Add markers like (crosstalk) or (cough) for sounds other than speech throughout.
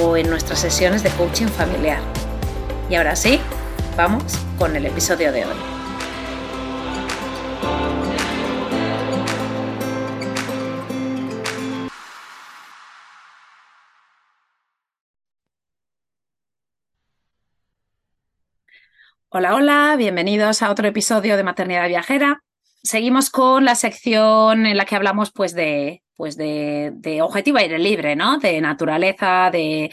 o en nuestras sesiones de coaching familiar. Y ahora sí, vamos con el episodio de hoy. Hola, hola, bienvenidos a otro episodio de Maternidad Viajera. Seguimos con la sección en la que hablamos pues de pues de, objetivo aire libre, ¿no? De naturaleza, de,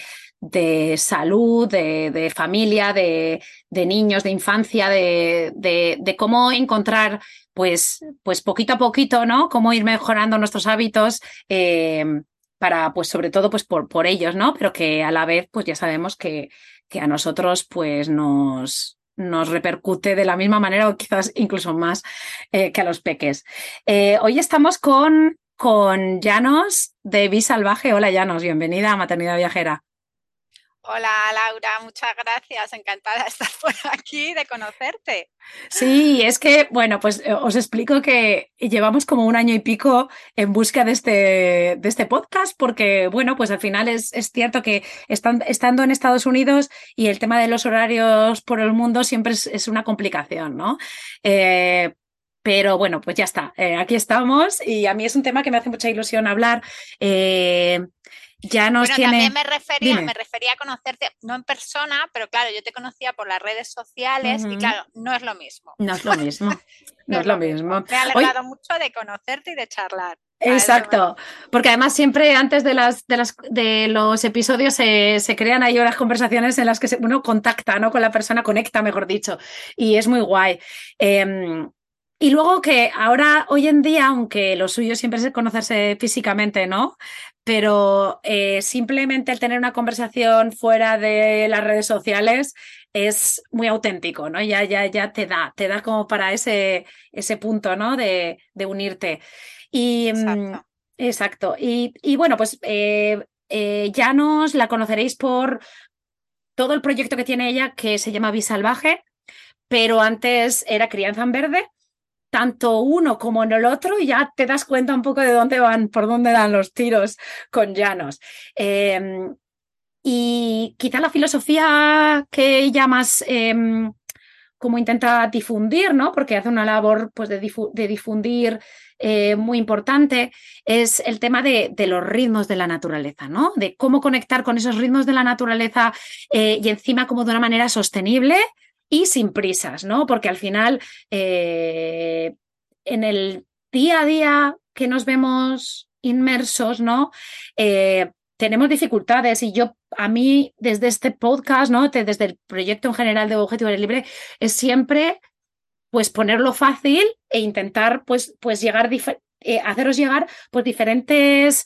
salud, de, familia, de, niños, de infancia, de, cómo encontrar, pues, pues poquito a poquito, ¿no? Cómo ir mejorando nuestros hábitos. Eh, para, pues, sobre todo, pues, por, por ellos, ¿no? Pero que a la vez, pues, ya sabemos que, que a nosotros, pues, nos, nos repercute de la misma manera o quizás incluso más eh, que a los peques. Eh, hoy estamos con con Llanos de Vi Salvaje. Hola Llanos, bienvenida a Maternidad Viajera. Hola Laura, muchas gracias, encantada de estar (laughs) por aquí, de conocerte. Sí, es que, bueno, pues eh, os explico que llevamos como un año y pico en busca de este, de este podcast, porque, bueno, pues al final es, cierto que estando en Estados Unidos y el tema de los horarios por el mundo siempre es, una complicación, ¿no? Eh, pero bueno, pues ya está, eh, aquí estamos y a mí es un tema que me hace mucha ilusión hablar. Eh, ya nos bueno, también me refería, me refería a conocerte, no en persona, pero claro, yo te conocía por las redes sociales y claro, no es lo mismo. No es lo mismo. (laughs) no, es lo mismo. Me ha alegrado mucho de conocerte y de charlar. Exacto, porque además siempre antes de, las, de, las, de los episodios se, se, crean ahí unas conversaciones en las que uno contacta ¿no? con la persona, conecta, mejor dicho, y es muy guay. Em, y luego que ahora, hoy en día, aunque lo suyo siempre es conocerse físicamente, ¿no? Pero eh, simplemente el tener una conversación fuera de las redes sociales es muy auténtico, ¿no? Ya, ya, ya te da, te da como para ese, ese punto, ¿no? De, de unirte. Y, mm, exacto. Y, y, bueno, pues eh, eh, ya nos la conoceréis por todo el proyecto que tiene ella que se llama Bisalvaje, pero antes era Crianza en Verde tanto uno como en el otro ya te das cuenta un poco de dónde van, por dónde dan los tiros con Llanos. Em, y quizá la filosofía que ella más em, como intenta difundir, ¿no? Porque hace una labor pues, de, difundir eh, muy importante, es el tema de, los ritmos de la naturaleza, ¿no? De cómo conectar con esos ritmos de la naturaleza eh, y encima como de una manera sostenible y sin prisas, ¿no? Porque al final, eh, en el día a día que nos vemos inmersos, ¿no? Eh, tenemos dificultades y yo, a mí, desde este podcast, ¿no? Desde el proyecto en general de Objetivo Libre, es siempre, pues, ponerlo fácil e intentar, pues, pues llegar, eh, haceros llegar, pues, diferentes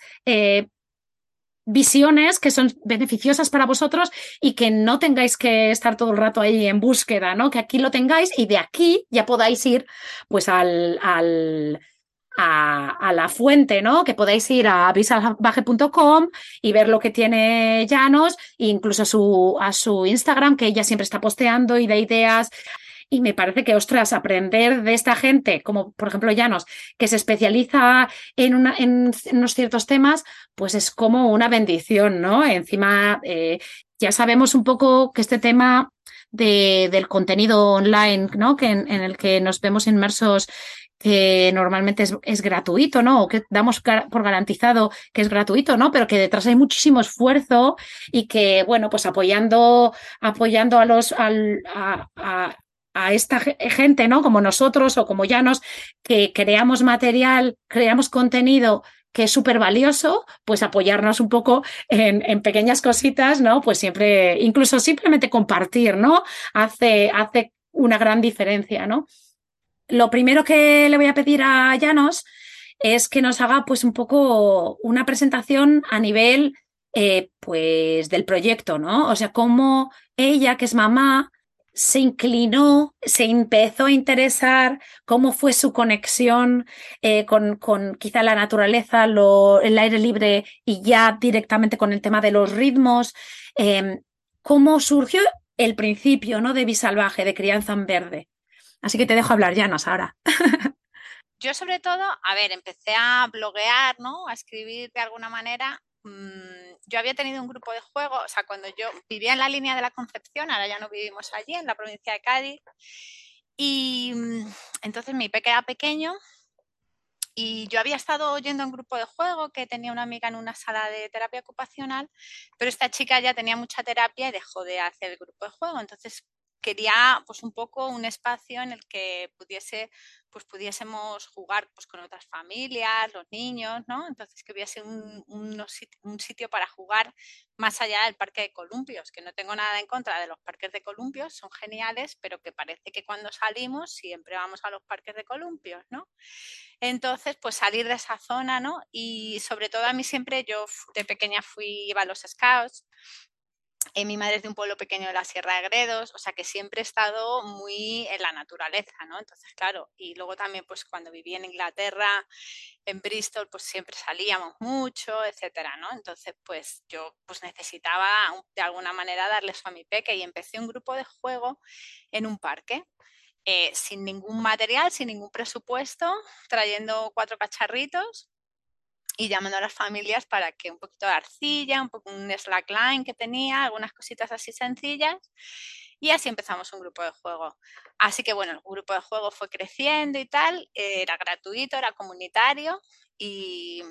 visiones que son beneficiosas para vosotros y que no tengáis que estar todo el rato ahí en búsqueda, ¿no? Que aquí lo tengáis y de aquí ya podáis ir pues al, a, la fuente, ¿no? Que podáis ir a visalvaje.com y ver lo que tiene Llanos, e incluso a su, a su Instagram, que ella siempre está posteando y da ideas y me parece que, ostras, aprender de esta gente, como por ejemplo Llanos, que se especializa en, unos ciertos temas, pues es como una bendición, ¿no? Encima, eh, ya sabemos un poco que este tema de, del contenido online, ¿no? Que en, el que nos vemos inmersos que normalmente es, gratuito, ¿no? O que damos por garantizado que es gratuito, ¿no? Pero que detrás hay muchísimo esfuerzo y que, bueno, pues apoyando, apoyando a los, a, esta gente, ¿no? Como nosotros o como Llanos, que creamos material, creamos contenido que es súper valioso, pues apoyarnos un poco en, en, pequeñas cositas, ¿no? Pues siempre, incluso simplemente compartir, ¿no? Hace, hace una gran diferencia, ¿no? Lo primero que le voy a pedir a Llanos es que nos haga pues un poco una presentación a nivel eh, pues del proyecto, ¿no? O sea, cómo ella, que es mamá, se inclinó, se empezó a interesar, cómo fue su conexión eh, con, con, quizá la naturaleza, el aire libre y ya directamente con el tema de los ritmos, em, cómo surgió el principio ¿no? de Bisalvaje, de crianza en verde. Así que te dejo hablar, Llanos, ahora. (laughs) Yo sobre todo, a ver, empecé a bloguear, ¿no? A escribir de alguna manera. Mm, yo había tenido un grupo de juego, o sea, cuando yo vivía en la línea de la Concepción, ahora ya no vivimos allí, en la provincia de Cádiz. Y mm, entonces mi peque era pequeño y yo había estado oyendo un grupo de juego que tenía una amiga en una sala de terapia ocupacional, pero esta chica ya tenía mucha terapia y dejó de hacer el grupo de juego. Entonces quería pues un poco un espacio en el que pudiese pues pudiésemos jugar pues con otras familias, los niños, ¿no? Entonces que hubiese un, un, sitio para jugar más allá del parque de columpios, que no tengo nada en contra de los parques de columpios, son geniales, pero que parece que cuando salimos siempre vamos a los parques de columpios, ¿no? Entonces, pues salir de esa zona, ¿no? Y sobre todo a mí siempre, yo de pequeña fui, a los scouts, eh, mi madre es de un pueblo pequeño de la Sierra de Gredos, o sea que siempre he estado muy en la naturaleza, ¿no? Entonces, claro, y luego también pues cuando viví en Inglaterra, en Bristol, pues siempre salíamos mucho, etcétera, ¿no? Entonces, pues yo pues necesitaba de alguna manera darle eso a mi peque y empecé un grupo de juego en un parque. Eh, sin ningún material, sin ningún presupuesto, trayendo cuatro cacharritos y llamando a las familias para que un poquito de arcilla, un, poco, un slackline que tenía, algunas cositas así sencillas. Y así empezamos un grupo de juego. Así que bueno, el grupo de juego fue creciendo y tal, era gratuito, era comunitario y,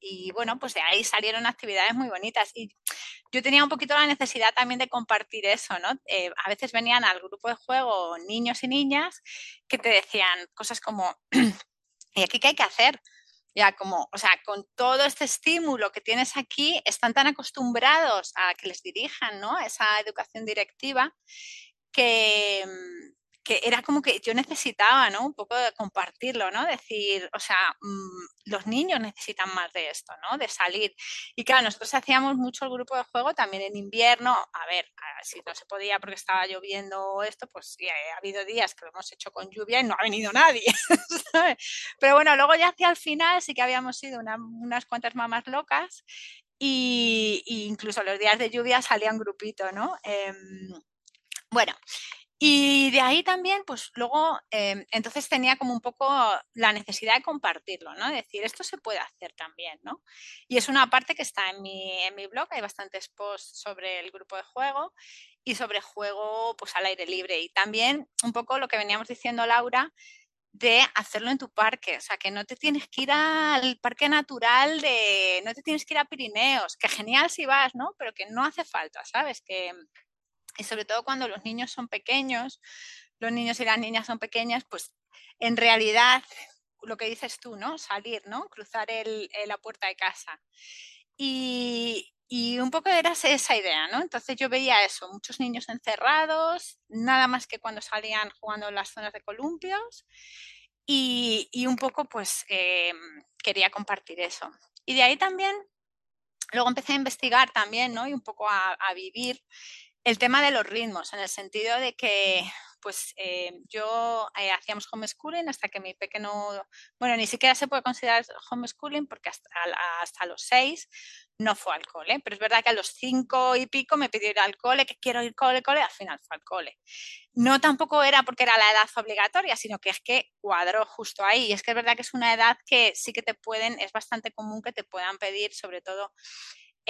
y bueno, pues de ahí salieron actividades muy bonitas. Y yo tenía un poquito la necesidad también de compartir eso, ¿no? Eh, a veces venían al grupo de juego niños y niñas que te decían cosas como, (clears throat) ¿y aquí qué hay que hacer? Ya como, o sea, con todo este estímulo que tienes aquí, están tan acostumbrados a que les dirijan, ¿no? Esa educación directiva que, mm, era como que yo necesitaba, ¿no? Un poco de compartirlo, ¿no? Decir, o sea, mm, los niños necesitan más de esto, ¿no? De salir. Y claro, nosotros hacíamos mucho el grupo de juego también en invierno. A ver, si no se podía porque estaba lloviendo esto, pues ha habido días que lo hemos hecho con lluvia y no ha venido nadie. (laughs) Pero bueno, luego ya hacia el final sí que habíamos sido unas cuantas mamás locas y, incluso los días de lluvia salía un grupito, ¿no? Em, bueno, y de ahí también, pues luego, em, entonces tenía como un poco la necesidad de compartirlo, ¿no? decir, esto se puede hacer también, ¿no? Y es una parte que está en mi, en mi blog, hay bastantes posts sobre el grupo de juego y sobre juego pues al aire libre. Y también un poco lo que veníamos diciendo Laura, de hacerlo en tu parque, o sea, que no te tienes que ir al parque natural de, no te tienes que ir a Pirineos, que genial si vas, ¿no? Pero que no hace falta, ¿sabes? Que, y sobre todo cuando los niños son pequeños, los niños y las niñas son pequeñas, pues en realidad lo que dices tú, ¿no? Salir, ¿no? Cruzar el, la puerta de casa. Y, y un poco era esa idea, ¿no? Entonces yo veía eso, muchos niños encerrados, nada más que cuando salían jugando en las zonas de columpios y, y un poco pues eh, quería compartir eso. Y de ahí también, luego empecé a investigar también, ¿no? Y un poco a vivir el tema de los ritmos, en el sentido de que pues eh, yo eh, hacíamos homeschooling hasta que mi pequeño, bueno, ni siquiera se puede considerar homeschooling porque hasta, hasta los seis no fue al cole, pero es verdad que a los cinco y pico me pidió ir al cole, que quiero ir cole, cole, al final fue al cole. No tampoco era porque era la edad obligatoria, sino que es que cuadró justo ahí. Y es que es verdad que es una edad que sí que te pueden, es bastante común que te puedan pedir, sobre todo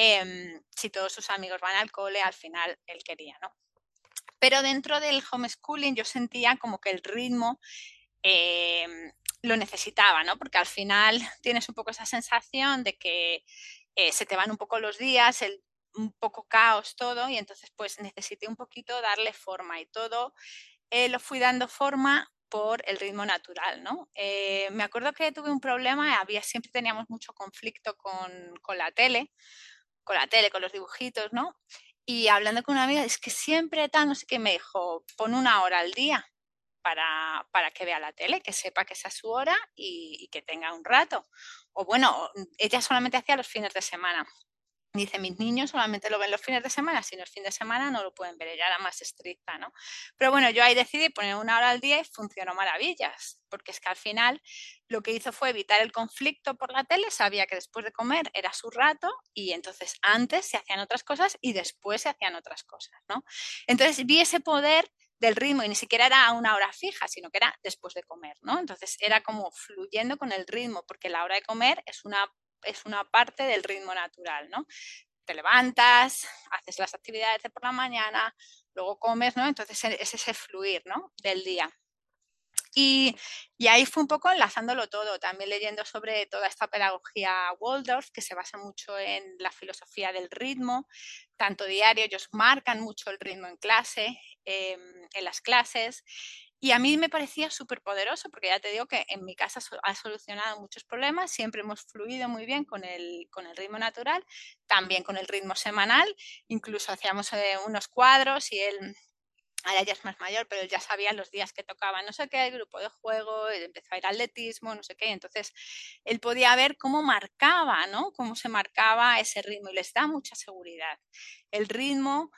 Em, si todos sus amigos van al cole, al final él quería, ¿no? Pero dentro del homeschooling yo sentía como que el ritmo em, lo necesitaba, ¿no? Porque al final (laughs) tienes un poco esa sensación de que eh, se te van un poco los días, un poco caos todo, y entonces pues necesité un poquito darle forma y todo eh, lo fui dando forma por el ritmo natural, ¿no? Eh, me acuerdo que tuve un problema, había, siempre teníamos mucho conflicto con, con, la tele, con la tele, con los dibujitos, ¿no? Y hablando con una amiga, es que siempre tal, no sé qué, me dijo, pon una hora al día para, para que vea la tele, que sepa que esa es su hora y, y que tenga un rato. O bueno, ella solamente hacía los fines de semana. Dice, mis niños solamente lo ven los fines de semana, si no es fin de semana no lo pueden ver, ella era más estricta, ¿no? Pero bueno, yo ahí decidí poner una hora al día y funcionó maravillas, porque es que al final lo que hizo fue evitar el conflicto por la tele, sabía que después de comer era su rato y entonces antes se hacían otras cosas y después se hacían otras cosas, ¿no? Entonces vi ese poder del ritmo y ni siquiera era a una hora fija, sino que era después de comer, ¿no? Entonces era como fluyendo con el ritmo, porque la hora de comer es una es una parte del ritmo natural, ¿no? Te levantas, haces las actividades de por la mañana, luego comes, ¿no? Entonces es ese fluir, ¿no? Del día. Y, y, ahí fue un poco enlazándolo todo, también leyendo sobre toda esta pedagogía Waldorf, que se basa mucho en la filosofía del ritmo, tanto diario, ellos marcan mucho el ritmo en clase, eh, en las clases, y a mí me parecía súper poderoso porque ya te digo que en mi casa ha solucionado muchos problemas, siempre hemos fluido muy bien con el, con el ritmo natural, también con el ritmo semanal, incluso hacíamos eh, unos cuadros y él, ahora ya es más mayor, pero ya sabía los días que tocaba no sé qué, grupo de juego, empezó a ir atletismo, no sé qué, entonces él podía ver cómo marcaba, ¿no? Cómo se marcaba ese ritmo y les da mucha seguridad. El ritmo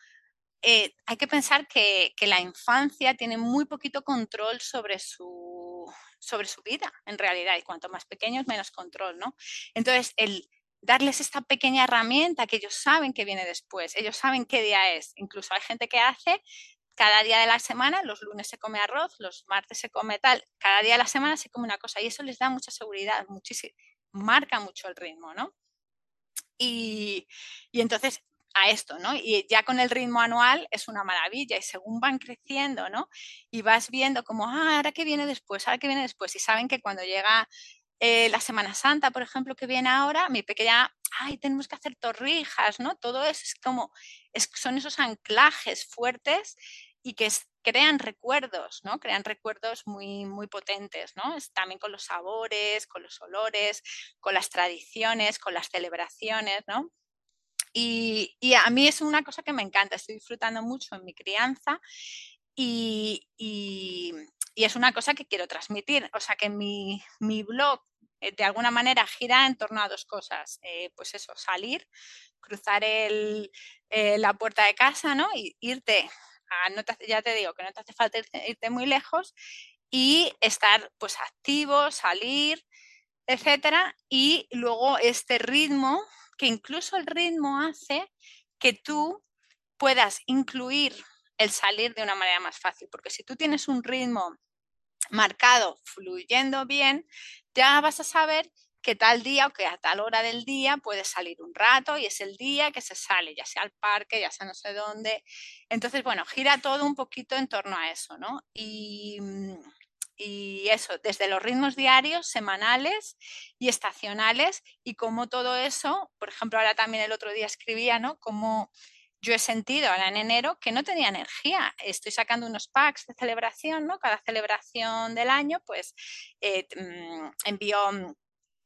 eh, hay que pensar que, la infancia tiene muy poquito control sobre su, sobre su vida, en realidad, y cuanto más pequeños, menos control, ¿no? Entonces, el darles esta pequeña herramienta que ellos saben que viene después, ellos saben qué día es, incluso hay gente que hace cada día de la semana, los lunes se come arroz, los martes se come tal, cada día de la semana se come una cosa y eso les da mucha seguridad, muchísimo, marca mucho el ritmo, ¿no? Y entonces a esto, ¿no? Y ya con el ritmo anual es una maravilla y según van creciendo, ¿no? Y vas viendo como, ah, ahora que viene después, ahora que viene después. Y saben que cuando llega eh, la Semana Santa, por ejemplo, que viene ahora, mi pequeña, ay, tenemos que hacer torrijas, ¿no? Todo eso es como, es, son esos anclajes fuertes y que crean recuerdos, ¿no? Crean recuerdos muy, muy potentes, ¿no? También con los sabores, con los olores, con las tradiciones, con las celebraciones, ¿no? Y, a mí es una cosa que me encanta, estoy disfrutando mucho en mi crianza y, es una cosa que quiero transmitir. O sea que mi, blog eh, de alguna manera gira en torno a dos cosas. Eh, pues eso, salir, cruzar el, eh, la puerta de casa, ¿no? Y irte, a, ya te digo que no te hace falta irte, muy lejos y estar pues activo, salir, etcétera. Y luego este ritmo que incluso el ritmo hace que tú puedas incluir el salir de una manera más fácil, porque si tú tienes un ritmo marcado, fluyendo bien, ya vas a saber que tal día o que a tal hora del día puedes salir un rato y es el día que se sale, ya sea al parque, ya sea no sé dónde. Entonces, bueno, gira todo un poquito en torno a eso, ¿no? Y, mm, y eso, desde los ritmos diarios, semanales y estacionales, y como todo eso, por ejemplo, ahora también el otro día escribía, ¿no? Como yo he sentido ahora en enero que no tenía energía. Estoy sacando unos packs de celebración, ¿no? Cada celebración del año, pues eh, mm, envío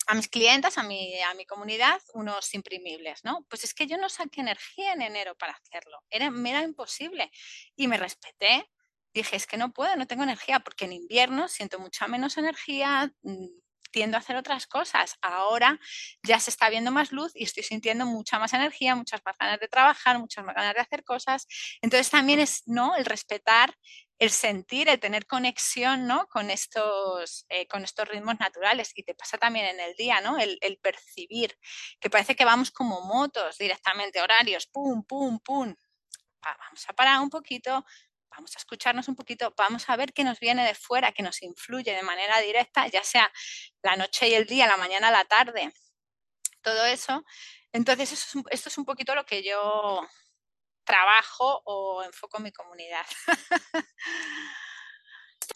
a mis clientes, a mi, a mi comunidad, unos imprimibles, ¿no? Pues es que yo no saqué energía en enero para hacerlo. Era, era imposible. Y me respeté dije, es que no puedo, no tengo energía, porque en invierno siento mucha menos energía, mm, tiendo a hacer otras cosas. Ahora ya se está viendo más luz y estoy sintiendo mucha más energía, muchas más ganas de trabajar, muchas más ganas de hacer cosas. Entonces también es, ¿no? El respetar, el sentir, el tener conexión, ¿no? Con estos, eh, con estos ritmos naturales. Y te pasa también en el día, ¿no? El, el percibir, que parece que vamos como motos directamente, horarios, pum, pum, pum. Vamos a parar un poquito, vamos a escucharnos un poquito, vamos a ver qué nos viene de fuera, que nos influye de manera directa, ya sea la noche y el día, la mañana, la tarde, todo eso. Entonces, esto es un poquito lo que yo trabajo o enfoco en mi comunidad. (laughs)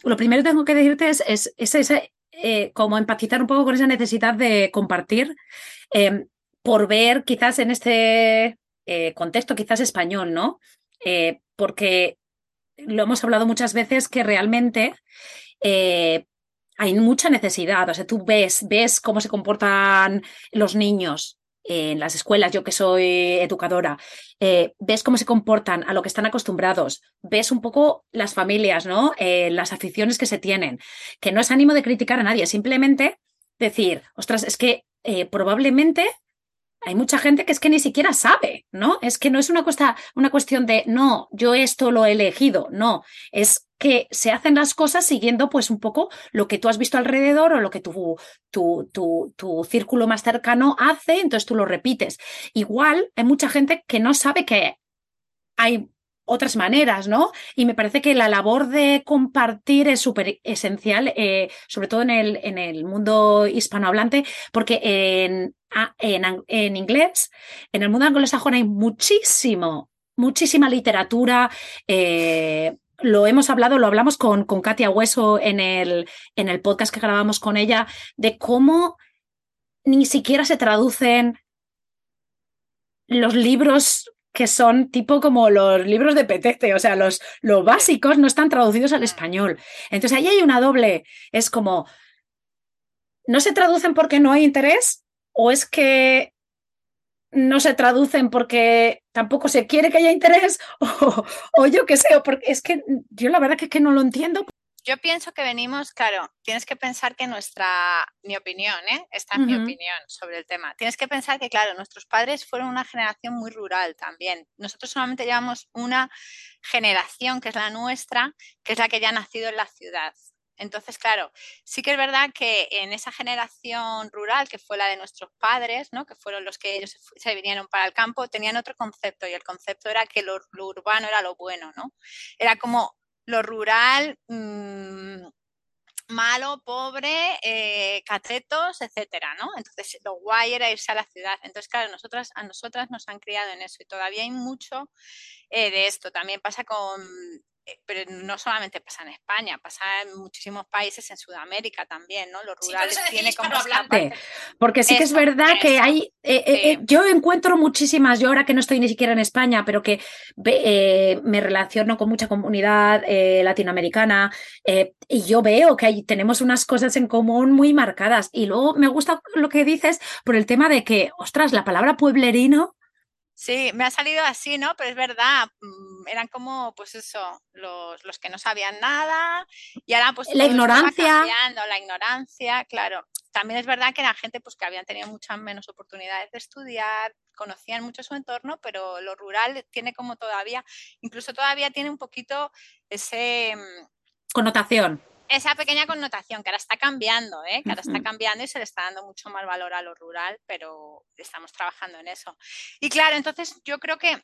Lo primero que tengo que decirte es, es, eh, como empatizar un poco con esa necesidad de compartir, em, por ver quizás en este eh, contexto, quizás español, ¿no? Eh, porque lo hemos hablado muchas veces que realmente hay mucha necesidad. O sea, tú ves, ves cómo se comportan los niños en las escuelas, yo que soy educadora, eh, ves cómo se comportan, a lo que están acostumbrados, ves un poco las familias, ¿no? Eh, las aficiones que se tienen, que no es ánimo de criticar a nadie, simplemente decir, ostras, es que eh, probablemente hay mucha gente que es que ni siquiera sabe, ¿no? Es que no es una, cuestión de, no, yo esto lo he elegido, no, es que se hacen las cosas siguiendo pues un poco lo que tú has visto alrededor o lo que tu, tu, tu, tu, círculo más cercano hace, entonces tú lo repites. Igual hay mucha gente que no sabe que hay otras maneras, ¿no? Y me parece que la labor de compartir es súper esencial, eh, sobre todo en el, en el mundo hispanohablante, porque en, en, en inglés, en el mundo anglosajón hay muchísimo, muchísima literatura. Eh, lo hemos hablado, lo hablamos con, con Katia Hueso en el, en el podcast que grabamos con ella, de cómo ni siquiera se traducen los libros que son tipo como los libros de Petete, o sea, los, los básicos no están traducidos al español. Entonces ahí hay una doble, es como, ¿no se traducen porque no hay interés? ¿O es que no se traducen porque tampoco se quiere que haya interés? (laughs) O, o yo qué sé, porque es que yo la verdad que, que no lo entiendo. Yo pienso que venimos, claro, tienes que pensar que nuestra, mi opinión, ¿eh? esta es mi opinión sobre el tema, tienes que pensar que, claro, nuestros padres fueron una generación muy rural también. Nosotros solamente llevamos una generación, que es la nuestra, que es la que ya ha nacido en la ciudad. Entonces, claro, sí que es verdad que en esa generación rural, que fue la de nuestros padres, ¿no? que fueron los que ellos se vinieron para el campo, tenían otro concepto y el concepto era que lo, urbano era lo bueno, ¿no? Era como lo rural, mmm, malo, pobre, eh, catetos, etcétera, ¿no? Entonces, lo guay era irse a la ciudad. Entonces, claro, a nosotras nos han criado en eso y todavía hay mucho eh, de esto. También pasa con pero no solamente pasa en España, pasa en muchísimos países en Sudamérica también, ¿no? Los rurales sí, tiene como Porque sí que es verdad que hay, eh, eh, yo encuentro muchísimas, yo ahora que no estoy ni siquiera en España, pero que me relaciono con mucha comunidad latinoamericana y yo veo que hay, tenemos unas cosas en común muy marcadas. Y luego me gusta lo que dices por el tema de que, ostras, la palabra pueblerino Sí, me ha salido así, ¿no? Pero es verdad, mm, eran como, pues eso, los, los que no sabían nada y ahora pues... La ignorancia. la ignorancia, claro. También es verdad que la gente pues que habían tenido muchas menos oportunidades de estudiar, conocían mucho su entorno, pero lo rural tiene como todavía, incluso todavía tiene un poquito ese... Mm, Connotación esa pequeña connotación que ahora está cambiando, ¿eh? que ahora está cambiando y se le está dando mucho más valor a lo rural, pero estamos trabajando en eso. Y claro, entonces yo creo que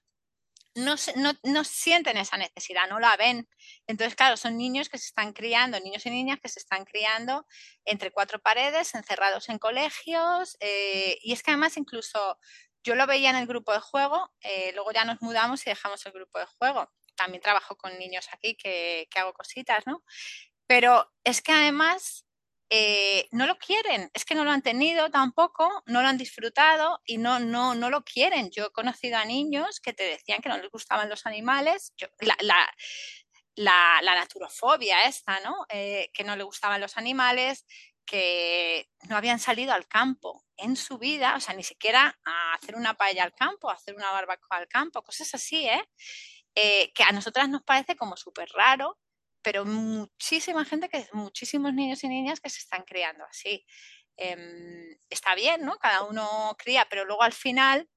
no, no, no, sienten esa necesidad, no la ven. Entonces, claro, son niños que se están criando, niños y niñas que se están criando entre cuatro paredes, encerrados en colegios. Eh, y es que además incluso yo lo veía en el grupo de juego, eh, luego ya nos mudamos y dejamos el grupo de juego. También trabajo con niños aquí que, que hago cositas, ¿no? Pero es que además eh, no lo quieren, es que no lo han tenido tampoco, no lo han disfrutado y no, no, no lo quieren. Yo he conocido a niños que te decían que no les gustaban los animales, la, la, la, la, naturofobia esta, ¿no? Eh, que no le gustaban los animales, que no habían salido al campo en su vida, o sea, ni siquiera a hacer una paella al campo, a hacer una barbacoa al campo, cosas así, ¿eh? eh que a nosotras nos parece como súper raro pero muchísima gente, que, muchísimos niños y niñas que se están criando así. Em, está bien, ¿no? Cada uno cría, pero luego al final,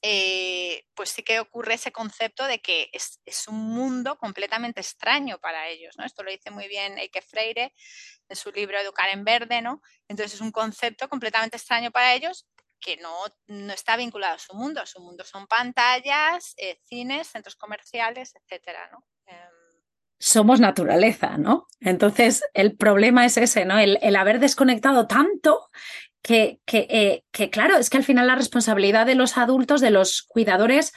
eh, pues sí que ocurre ese concepto de que es, un mundo completamente extraño para ellos, ¿no? Esto lo dice muy bien Eike Freire en su libro Educar en Verde, ¿no? Entonces es un concepto completamente extraño para ellos que no, no está vinculado a su mundo. Su mundo son pantallas, eh, cines, centros comerciales, etcétera, ¿no? Somos naturaleza, ¿no? Entonces, el problema es ese, ¿no? El, haber desconectado tanto que, que, eh, que, claro, es que al final la responsabilidad de los adultos, de los cuidadores,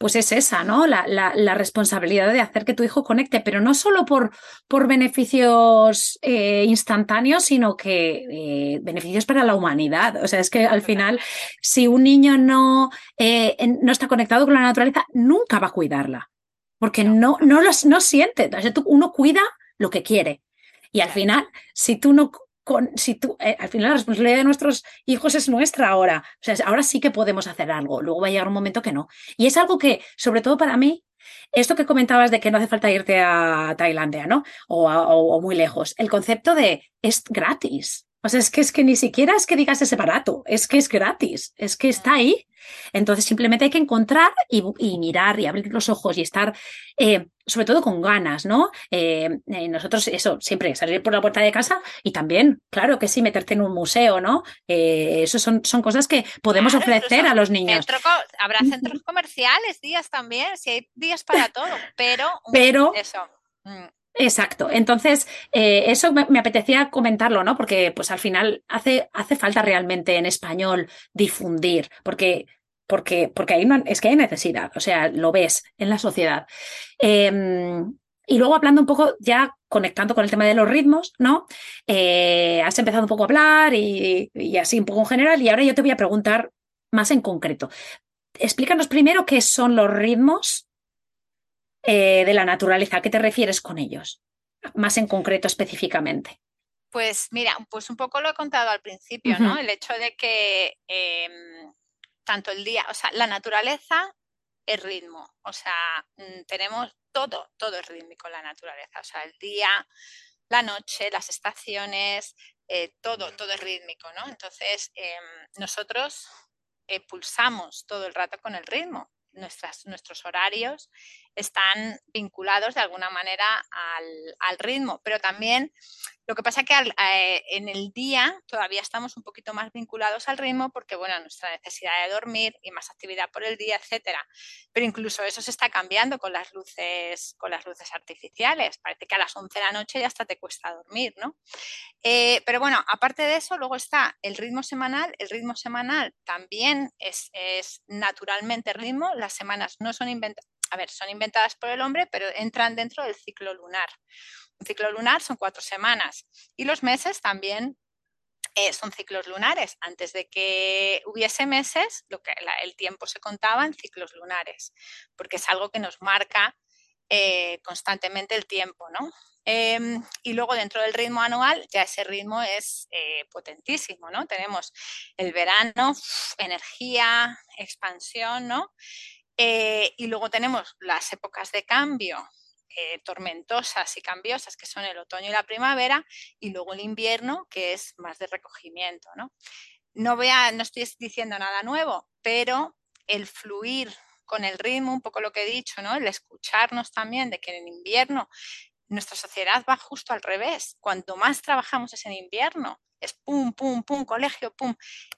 pues es esa, ¿no? La, la, responsabilidad de hacer que tu hijo conecte, pero no solo por, por beneficios eh, instantáneos, sino que eh, beneficios para la humanidad. O sea, es que al final, si un niño no, no está conectado con la naturaleza, nunca va a cuidarla, porque no, no, los, no siente. Uno cuida lo que quiere. Y al final, si tú no si tú, eh, al final la responsabilidad de nuestros hijos es nuestra ahora. O sea, ahora sí que podemos hacer algo. Luego va a llegar un momento que no. Y es algo que, sobre todo para mí, esto que comentabas de que no hace falta irte a Tailandia, ¿no? O, o muy lejos. El concepto de es gratis. O sea, es que es que ni siquiera es que digas es barato, es que es gratis, es que está ahí. Entonces simplemente hay que encontrar y, mirar y abrir los ojos y estar, eh, sobre todo con ganas, ¿no? Eh, eh, nosotros eso, siempre salir por la puerta de casa y también, claro que sí, meterte en un museo, ¿no? eso son, son cosas que podemos ofrecer a los niños. habrá centros comerciales, días también, si hay días para todo, pero, pero eso. Mm. Exacto. Entonces, eh, eso me, apetecía comentarlo, ¿no? Porque pues al final hace, hace falta realmente en español difundir, porque, porque, porque ahí no, es que hay necesidad, o sea, lo ves en la sociedad. Em, y luego hablando un poco, ya conectando con el tema de los ritmos, ¿no? Eh, has empezado un poco a hablar y, y así un poco en general, y ahora yo te voy a preguntar más en concreto. Explícanos primero qué son los ritmos eh, de la naturaleza. ¿A qué te refieres con ellos? Más en concreto, específicamente. Pues mira, pues un poco lo he contado al principio, ¿no? El hecho de que em, tanto el día, o sea, la naturaleza es ritmo, o sea, mm, tenemos todo, todo es rítmico en la naturaleza, o sea, el día, la noche, las estaciones, eh, todo, todo es rítmico, ¿no? Entonces, em, nosotros pulsamos todo el rato con el ritmo nuestros horarios están vinculados de alguna manera al, ritmo, pero también lo que pasa es que eh, en el día todavía estamos un poquito más vinculados al ritmo porque, bueno, nuestra necesidad de dormir y más actividad por el día, etcétera. Pero incluso eso se está cambiando con las luces, con las luces artificiales. Parece que a las 11 de la noche ya hasta te cuesta dormir, ¿no? Eh, pero bueno, aparte de eso, luego está el ritmo semanal. El ritmo semanal también es, es naturalmente ritmo. Las semanas no son inventadas a ver, son inventadas por el hombre, pero entran dentro del ciclo lunar. Un ciclo lunar son cuatro semanas y los meses también eh, son ciclos lunares. Antes de que hubiese meses, lo que, el tiempo se contaba en ciclos lunares, porque es algo que nos marca eh, constantemente el tiempo, ¿no? Em, y luego dentro del ritmo anual, ya ese ritmo es eh, potentísimo, ¿no? Tenemos el verano, energía, expansión, ¿no? Eh, y luego tenemos las épocas de cambio eh, tormentosas y cambiosas, que son el otoño y la primavera, y luego el invierno, que es más de recogimiento. ¿no? No, voy no estoy diciendo nada nuevo, pero el fluir con el ritmo, un poco lo que he dicho, ¿no? el escucharnos también de que en invierno nuestra sociedad va justo al revés. Cuanto más trabajamos es en invierno, es pum, pum, pum, colegio, pum.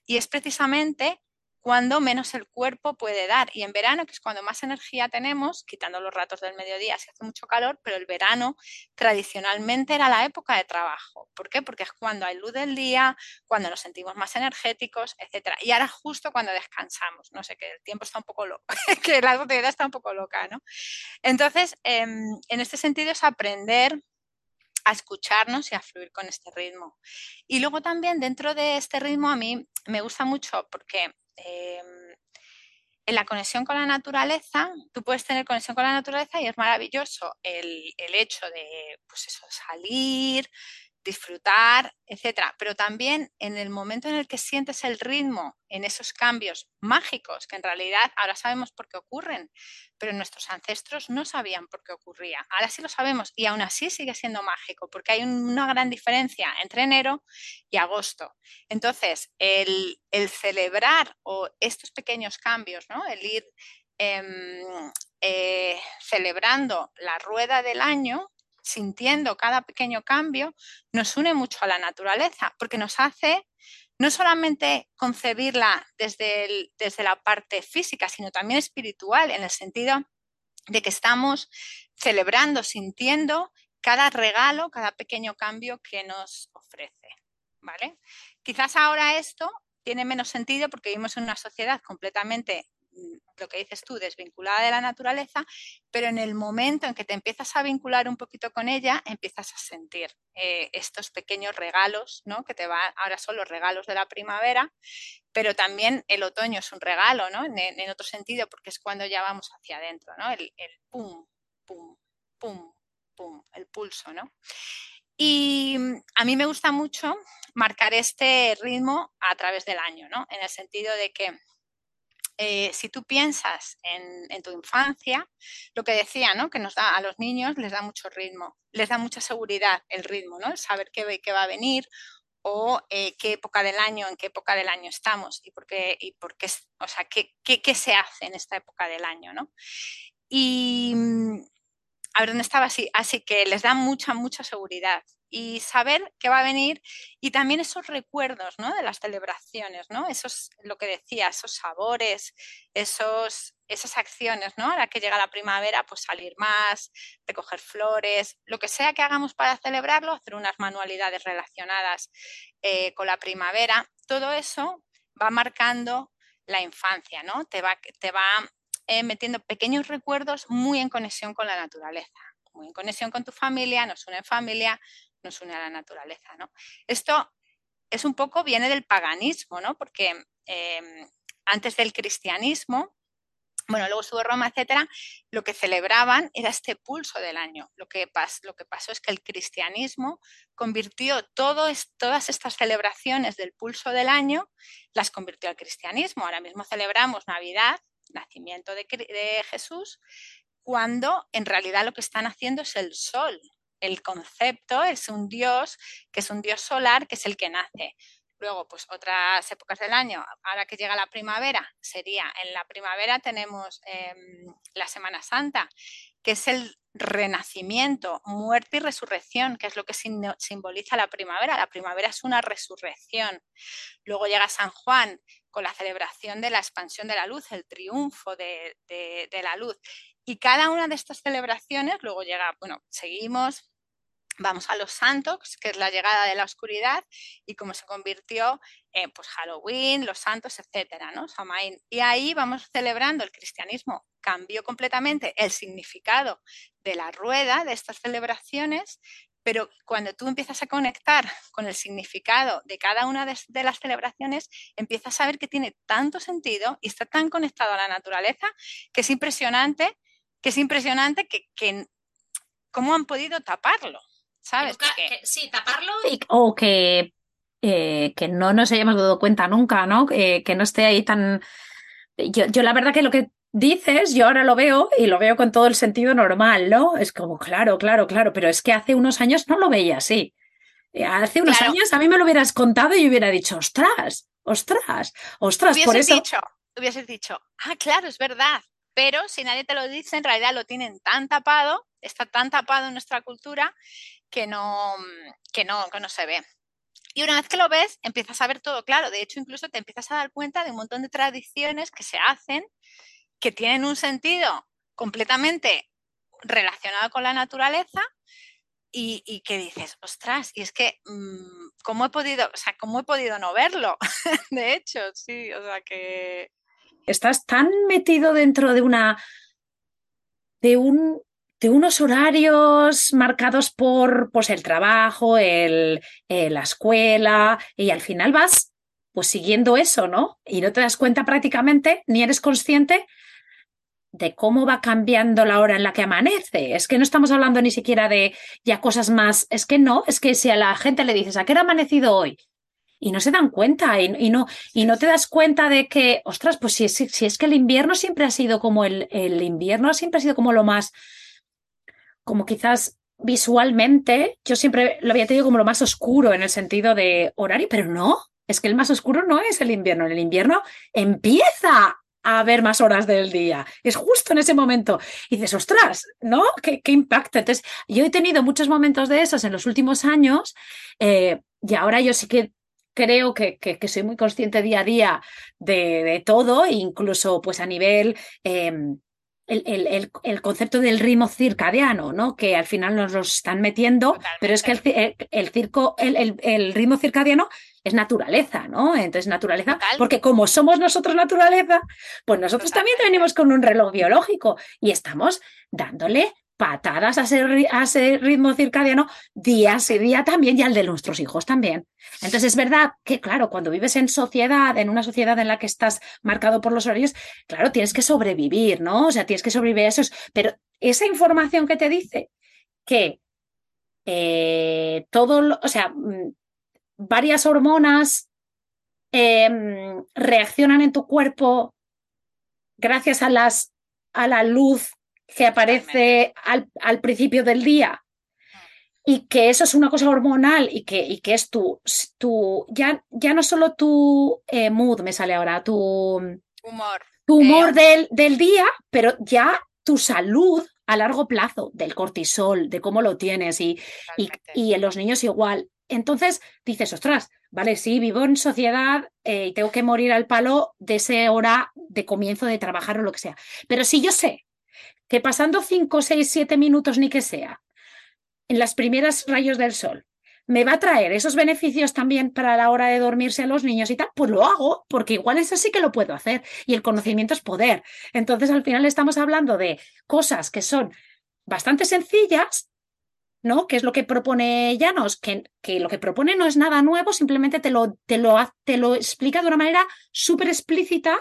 Y es precisamente cuando menos el cuerpo puede dar. Y en verano, que es cuando más energía tenemos, quitando los ratos del mediodía si hace mucho calor, pero el verano tradicionalmente era la época de trabajo. ¿Por qué? Porque es cuando hay luz del día, cuando nos sentimos más energéticos, etc. Y ahora justo cuando descansamos. No sé, que el tiempo está un poco loco, (laughs) que la sociedad está un poco loca, ¿no? Entonces, em, en este sentido es aprender a escucharnos y a fluir con este ritmo. Y luego también dentro de este ritmo a mí me gusta mucho porque Em, en la conexión con la naturaleza, tú puedes tener conexión con la naturaleza y es maravilloso el, el hecho de pues eso, salir, disfrutar, etcétera. Pero también en el momento en el que sientes el ritmo en esos cambios mágicos, que en realidad ahora sabemos por qué ocurren, pero nuestros ancestros no sabían por qué ocurría. Ahora sí lo sabemos y aún así sigue siendo mágico, porque hay una gran diferencia entre enero y agosto. Entonces, el, celebrar o estos pequeños cambios, ¿no? el ir em, eh, celebrando la rueda del año, sintiendo cada pequeño cambio, nos une mucho a la naturaleza, porque nos hace no solamente concebirla desde, desde la parte física, sino también espiritual, en el sentido de que estamos celebrando, sintiendo cada regalo, cada pequeño cambio que nos ofrece. ¿vale? Quizás ahora esto tiene menos sentido porque vivimos en una sociedad completamente mm, lo que dices tú, desvinculada de la naturaleza, pero en el momento en que te empiezas a vincular un poquito con ella, empiezas a sentir eh, estos pequeños regalos, ¿no? Que te van, ahora son los regalos de la primavera, pero también el otoño es un regalo, ¿no? En, otro sentido, porque es cuando ya vamos hacia adentro, ¿no? El, el pum, pum, pum, pum, el pulso, ¿no? Y a mí me gusta mucho marcar este ritmo a través del año, ¿no? En el sentido de que eh, si tú piensas en, tu infancia, lo que decía, ¿no? Que nos da a los niños les da mucho ritmo, les da mucha seguridad el ritmo, ¿no? El saber qué, qué va a venir o eh, qué época del año, en qué época del año estamos y por qué, y por qué o sea, qué, qué, qué se hace en esta época del año, ¿no? Y, mm, a ver dónde estaba así. Así que les da mucha, mucha seguridad y saber qué va a venir y también esos recuerdos ¿no? de las celebraciones, ¿no? Esos, lo que decía, esos sabores, esos, esas acciones, ¿no? Ahora que llega la primavera, pues salir más, recoger flores, lo que sea que hagamos para celebrarlo, hacer unas manualidades relacionadas eh, con la primavera, todo eso va marcando la infancia, ¿no? Te va, te va eh, metiendo pequeños recuerdos muy en conexión con la naturaleza, muy en conexión con tu familia, nos une familia, nos une a la naturaleza. ¿no? Esto es un poco, viene del paganismo, ¿no? porque em, antes del cristianismo, bueno, luego estuvo Roma, etcétera, lo que celebraban era este pulso del año. Lo que, lo que pasó es que el cristianismo convirtió todas estas celebraciones del pulso del año, las convirtió al cristianismo. Ahora mismo celebramos Navidad, nacimiento de, Jesús, cuando en realidad lo que están haciendo es el sol. El concepto es un dios, que es un dios solar, que es el que nace. Luego, pues otras épocas del año, ahora que llega la primavera, sería en la primavera tenemos em, la Semana Santa, que es el renacimiento, muerte y resurrección, que es lo que simboliza la primavera. La primavera es una resurrección. Luego llega San Juan, con la celebración de la expansión de la luz, el triunfo de, la luz. Y cada una de estas celebraciones, luego llega, bueno, seguimos, vamos a los santos, que es la llegada de la oscuridad y cómo se convirtió en pues, Halloween, los santos, etcétera, ¿no? Y ahí vamos celebrando el cristianismo. Cambió completamente el significado de la rueda de estas celebraciones pero cuando tú empiezas a conectar con el significado de cada una de, las celebraciones, empiezas a ver que tiene tanto sentido y está tan conectado a la naturaleza que es impresionante, que es impresionante que, cómo han podido taparlo, ¿sabes? sí, taparlo o que, eh, que no nos hayamos dado cuenta nunca, ¿no? que no esté ahí tan... Yo, yo la verdad que lo que dices, yo ahora lo veo y lo veo con todo el sentido normal, ¿no? Es como, claro, claro, claro, pero es que hace unos años no lo veía así. Eh, hace unos años a mí me lo hubieras contado y hubiera dicho, ostras, ostras, ostras, por eso. Dicho, hubieses dicho, ah, claro, es verdad, pero si nadie te lo dice, en realidad lo tienen tan tapado, está tan tapado en nuestra cultura que no, que no, que no se ve. Y una vez que lo ves, empiezas a ver todo claro. De hecho, incluso te empiezas a dar cuenta de un montón de tradiciones que se hacen que tienen un sentido completamente relacionado con la naturaleza y, que dices, ostras, y es que, mm, ¿cómo he podido, o sea, cómo he podido no verlo? (laughs) de hecho, sí, o sea que... Estás tan metido dentro de una, de un, de unos horarios marcados por pues, el trabajo, el, eh, la escuela, y al final vas pues siguiendo eso, ¿no? Y no te das cuenta prácticamente, ni eres consciente de cómo va cambiando la hora en la que amanece. Es que no estamos hablando ni siquiera de ya cosas más, es que no, es que si a la gente le dices, ¿a qué hora ha amanecido hoy? Y no se dan cuenta y, no, y no te das cuenta de que, ostras, pues si es, si es que el invierno siempre ha sido como el, el invierno siempre ha sido como lo más, como quizás visualmente, yo siempre lo había tenido como lo más oscuro en el sentido de horario, pero no, es que el más oscuro no es el invierno, el invierno empieza a ver más horas del día. Es justo en ese momento. Y dices, ostras, ¿no? ¿Qué, qué impacto? Entonces, yo he tenido muchos momentos de esos en los últimos años eh, y ahora yo sí que creo que, que, soy muy consciente día a día de, de todo, incluso pues a nivel... Em, el, el, el, concepto del ritmo circadiano, ¿no? Que al final nos lo están metiendo, pero es que el, circo, el, ritmo circadiano es naturaleza, ¿no? Entonces, naturaleza, porque como somos nosotros naturaleza, pues nosotros también venimos con un reloj biológico y estamos dándole patadas a ese, ritmo circadiano día y día también y al de nuestros hijos también. Entonces es verdad que, claro, cuando vives en sociedad, en una sociedad en la que estás marcado por los horarios, claro, tienes que sobrevivir, ¿no? O sea, tienes que sobrevivir a eso. Pero esa información que te dice que eh, todo, o sea, mm, varias hormonas em, reaccionan en tu cuerpo gracias a, las, a la luz que aparece al, principio del día. Y que eso es una cosa hormonal y que, y que es tu, tu ya, ya no solo tu eh, mood, me sale ahora, tu humor, tu humor eh, del, del, día, pero ya tu salud a largo plazo, del cortisol, de cómo lo tienes y, y, en los niños igual. Entonces dices, ostras, vale, sí, vivo en sociedad eh, y tengo que morir al palo de esa hora de comienzo de trabajar o lo que sea. Pero si yo sé que pasando 5, 6, 7 minutos ni que sea, en las primeras rayos del sol, me va a traer esos beneficios también para la hora de dormirse a los niños y tal, pues lo hago, porque igual es así que lo puedo hacer. Y el conocimiento es poder. Entonces, al final estamos hablando de cosas que son bastante sencillas, ¿no? Que es lo que propone Llanos, que, que lo que propone no es nada nuevo, simplemente te lo, te lo, te lo explica de una manera súper explícita.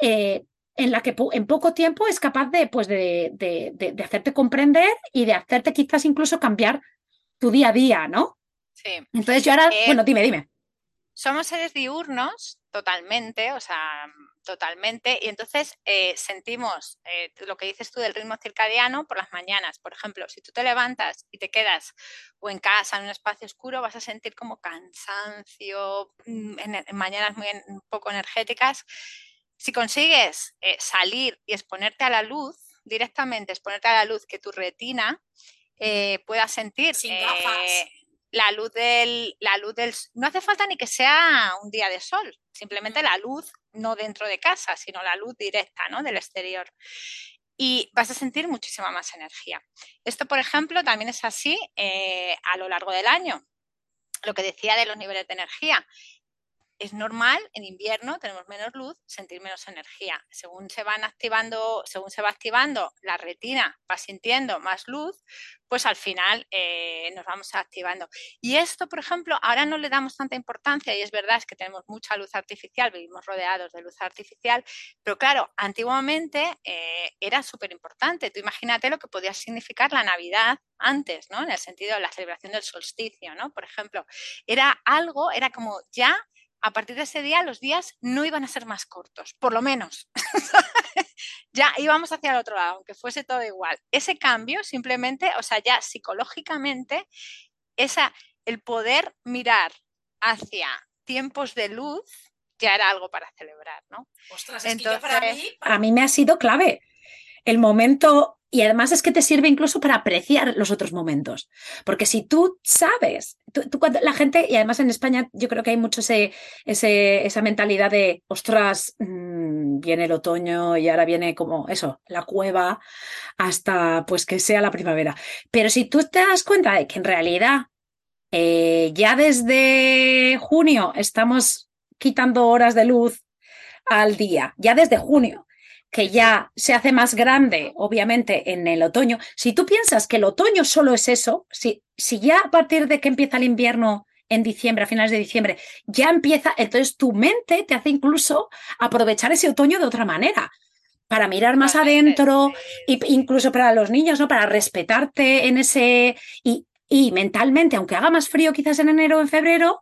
Eh, en la que en poco tiempo es capaz de, pues de, de, hacerte comprender y de hacerte quizás incluso cambiar tu día a día, ¿no? Sí. Entonces yo ahora, eh, bueno, dime, dime. Somos seres diurnos totalmente, o sea, totalmente, y entonces eh, sentimos eh, lo que dices tú del ritmo circadiano por las mañanas. Por ejemplo, si tú te levantas y te quedas o en casa, en un espacio oscuro, vas a sentir como cansancio, mm, en, mañanas muy poco energéticas. Si consigues eh, salir y exponerte a la luz, directamente exponerte a la luz que tu retina pueda sentir la luz del, la luz del, no hace falta ni que sea un día de sol, simplemente la luz no dentro de casa, sino la luz directa, ¿no? Del exterior. Y vas a sentir muchísima más energía. Esto, por ejemplo, también es así a lo largo del año. Lo que decía de los niveles de energía es normal en invierno tenemos menos luz, sentir menos energía. Según se van activando, según se va activando la retina, va sintiendo más luz, pues al final eh, nos vamos activando. Y esto, por ejemplo, ahora no le damos tanta importancia y es verdad es que tenemos mucha luz artificial, vivimos rodeados de luz artificial, pero claro, antiguamente eh, era súper importante. Tú imagínate lo que podía significar la Navidad antes, ¿no? En el sentido de la celebración del solsticio, ¿no? Por ejemplo, era algo, era como ya a partir de ese día los días no iban a ser más cortos, por lo menos. (laughs) ya íbamos hacia el otro lado, aunque fuese todo igual. Ese cambio simplemente, o sea, ya psicológicamente, esa, el poder mirar hacia tiempos de luz ya era algo para celebrar, ¿no? Ostras, Entonces, para, mí, para mí me ha sido clave. El momento y además es que te sirve incluso para apreciar los otros momentos. Porque si tú sabes, tú, cuando la gente, y además en España yo creo que hay mucho ese, esa mentalidad de, ostras, mm, viene el otoño y ahora viene como eso, la cueva, hasta pues que sea la primavera. Pero si tú te das cuenta de que en realidad eh, ya desde junio estamos quitando horas de luz al día, ya desde junio que ya se hace más grande, obviamente, en el otoño. Si tú piensas que el otoño solo es eso, si, si ya a partir de que empieza el invierno en diciembre, a finales de diciembre, ya empieza, entonces tu mente te hace incluso aprovechar ese otoño de otra manera para mirar más adentro, e incluso para los niños, ¿no? Para respetarte en ese. Y, y, mentalmente, aunque haga más frío quizás en enero o en febrero,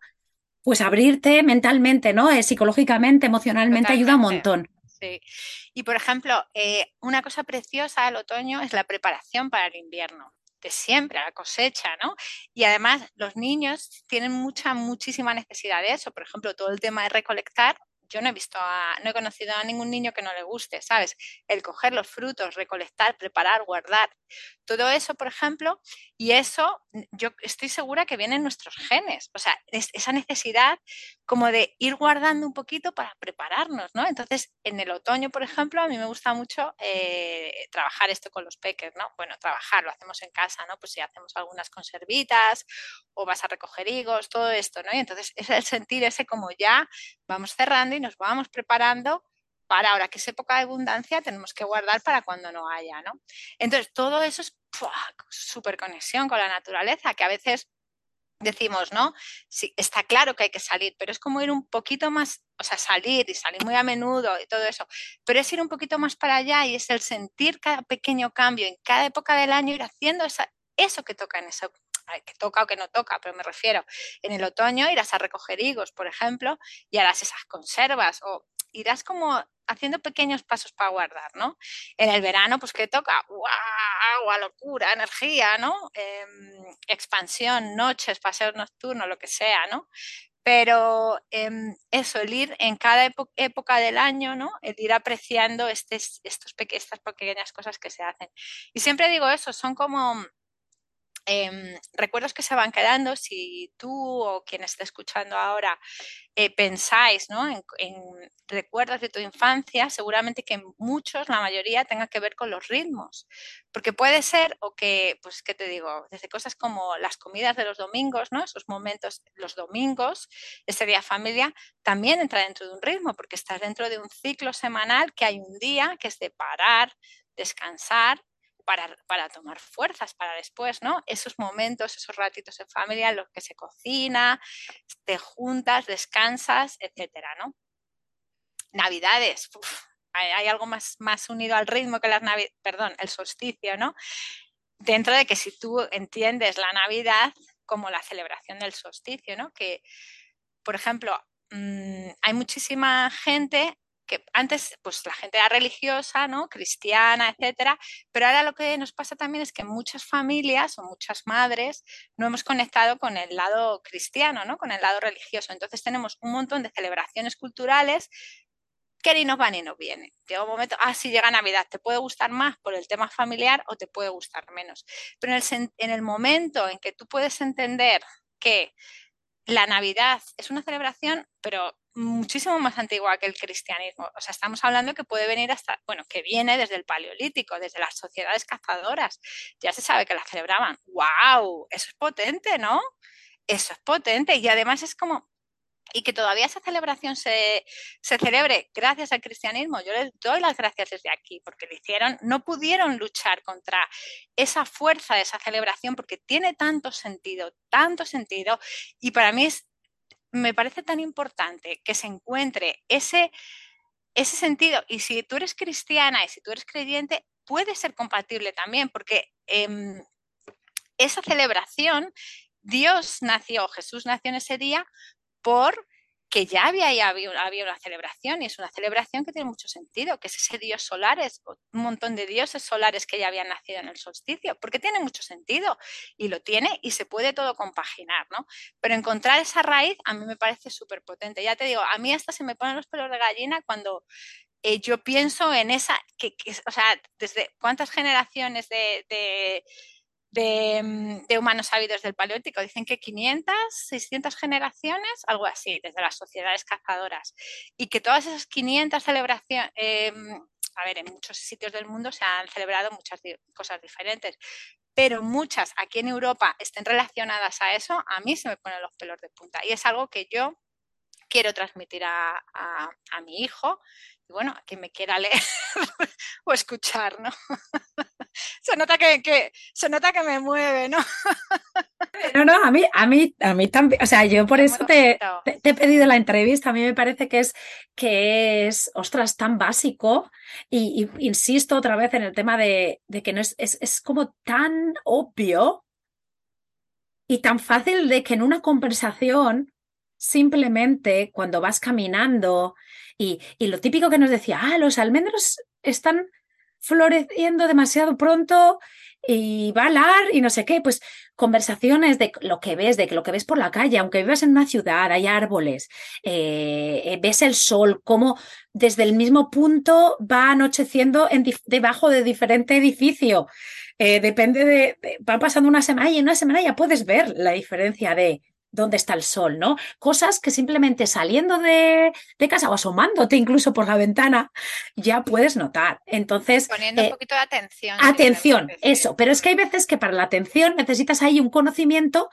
pues abrirte mentalmente, ¿no? Eh, psicológicamente, emocionalmente, ayuda un montón. Sí. Y por ejemplo, eh, una cosa preciosa del otoño es la preparación para el invierno de siempre, la cosecha, ¿no? Y además los niños tienen mucha, muchísima necesidad de eso. Por ejemplo, todo el tema de recolectar yo no he visto, no he conocido a ningún niño que no le guste, ¿sabes? El coger los frutos, recolectar, preparar, guardar, todo eso, por ejemplo, y eso yo estoy segura que viene en nuestros genes, o sea, esa necesidad como de ir guardando un poquito para prepararnos, ¿no? Entonces, en el otoño, por ejemplo, a mí me gusta mucho eh, trabajar esto con los peques, ¿no? Bueno, trabajar, lo hacemos en casa, ¿no? Pues si hacemos algunas conservitas o vas a recoger higos, todo esto, ¿no? Y entonces (laughs) es el sentir ese como ya vamos cerrando y nos vamos preparando para ahora que es época de abundancia, tenemos que guardar para cuando no haya, ¿no? Entonces, todo eso es súper conexión con la naturaleza, que a veces decimos, ¿no? Sí, está claro que hay que salir, pero es como ir un poquito más, o sea, salir y salir muy a menudo y todo eso, pero es ir un poquito más para allá y es el sentir cada pequeño cambio en cada época del año, ir haciendo eso que toca en eso que toca o que no toca, pero me refiero, en el otoño irás a recoger higos, por ejemplo, y harás esas conservas o irás como haciendo pequeños pasos para guardar, ¿no? En el verano, pues que toca, ¡guau! locura, energía, ¿no? Em, expansión, noches, paseos nocturnos, lo que sea, ¿no? Pero em, eso, el ir en cada época del año, ¿no? El ir apreciando estos estas pequeñas cosas que se hacen. Y siempre digo eso, son como Em, recuerdos que se van quedando, si tú o quien esté escuchando ahora eh, pensáis ¿no? en, recuerdos de tu infancia, seguramente que muchos, la mayoría, tengan que ver con los ritmos. Porque puede ser, o que, pues, ¿qué te digo? Desde cosas como las comidas de los domingos, ¿no? Esos momentos, los domingos, ese día familia, también entra dentro de un ritmo, porque estás dentro de un ciclo semanal que hay un día que es de parar, descansar para, tomar fuerzas para después, ¿no? Esos momentos, esos ratitos en familia los que se cocina, te juntas, descansas, etcétera, ¿no? Navidades, hay, algo más, más unido al ritmo que las navidades, perdón, el solsticio, ¿no? Dentro de que si tú entiendes la Navidad como la celebración del solsticio, ¿no? Que, por ejemplo, mm, hay muchísima gente que antes pues la gente era religiosa, ¿no? cristiana, etcétera, pero ahora lo que nos pasa también es que muchas familias o muchas madres no hemos conectado con el lado cristiano, ¿no? con el lado religioso. Entonces tenemos un montón de celebraciones culturales que ni nos van ni nos vienen. Llega un momento, ah, sí, llega Navidad, te puede gustar más por el tema familiar o te puede gustar menos. Pero en el, en el momento en que tú puedes entender que la Navidad es una celebración, pero muchísimo más antigua que el cristianismo. O sea, estamos hablando que puede venir hasta, bueno, que viene desde el paleolítico, desde las sociedades cazadoras. Ya se sabe que la celebraban. ¡Wow! Eso es potente, ¿no? Eso es potente. Y además es como, y que todavía esa celebración se, se, celebre gracias al cristianismo, yo les doy las gracias desde aquí, porque lo hicieron, no pudieron luchar contra esa fuerza de esa celebración, porque tiene tanto sentido, tanto sentido, y para mí es me parece tan importante que se encuentre ese, ese sentido. Y si tú eres cristiana y si tú eres creyente, puede ser compatible también, porque em, esa celebración, Dios nació, Jesús nació en ese día por que ya había, había, una celebración y es una celebración que tiene mucho sentido, que es ese dios solar, es un montón de dioses solares que ya habían nacido en el solsticio, porque tiene mucho sentido y lo tiene y se puede todo compaginar, ¿no? Pero encontrar esa raíz a mí me parece súper potente. Ya te digo, a mí hasta se me ponen los pelos de gallina cuando eh, yo pienso en esa, que, o sea, desde cuántas generaciones de de, humanos sabidos del Paleolítico. Dicen que 500, 600 generaciones, algo así, desde las sociedades cazadoras. Y que todas esas 500 celebraciones, em, a ver, en muchos sitios del mundo se han celebrado muchas cosas diferentes, pero muchas aquí en Europa estén relacionadas a eso, a mí se me ponen los pelos de punta. Y es algo que yo quiero transmitir a, a mi hijo y bueno, a quien me quiera leer (laughs) o escuchar, ¿no? (laughs) (laughs) se nota que, se nota que me mueve, ¿no? (laughs) no, no, a mí, a mí, a mí también, o sea, yo por eso te, he pedido la entrevista, a mí me parece que es, que es, ostras, tan básico y, insisto otra vez en el tema de, de que no es, es, es como tan obvio y tan fácil de que en una conversación simplemente cuando vas caminando y, y, lo típico que nos decía, ah, los almendros están floreciendo demasiado pronto y va a y no sé qué, pues conversaciones de lo que ves, de lo que ves por la calle, aunque vivas en una ciudad, hay árboles, eh, eh, ves el sol, cómo desde el mismo punto va anocheciendo en debajo de diferente edificio. Eh, depende de, va pasando una semana y en una semana ya puedes ver la diferencia de dónde está el sol, ¿no? Cosas que simplemente saliendo de, casa o asomándote incluso por la ventana ya puedes notar. Entonces. Poniendo un eh, poquito de atención. Atención, eso. Pero es que hay veces que para la atención necesitas ahí un conocimiento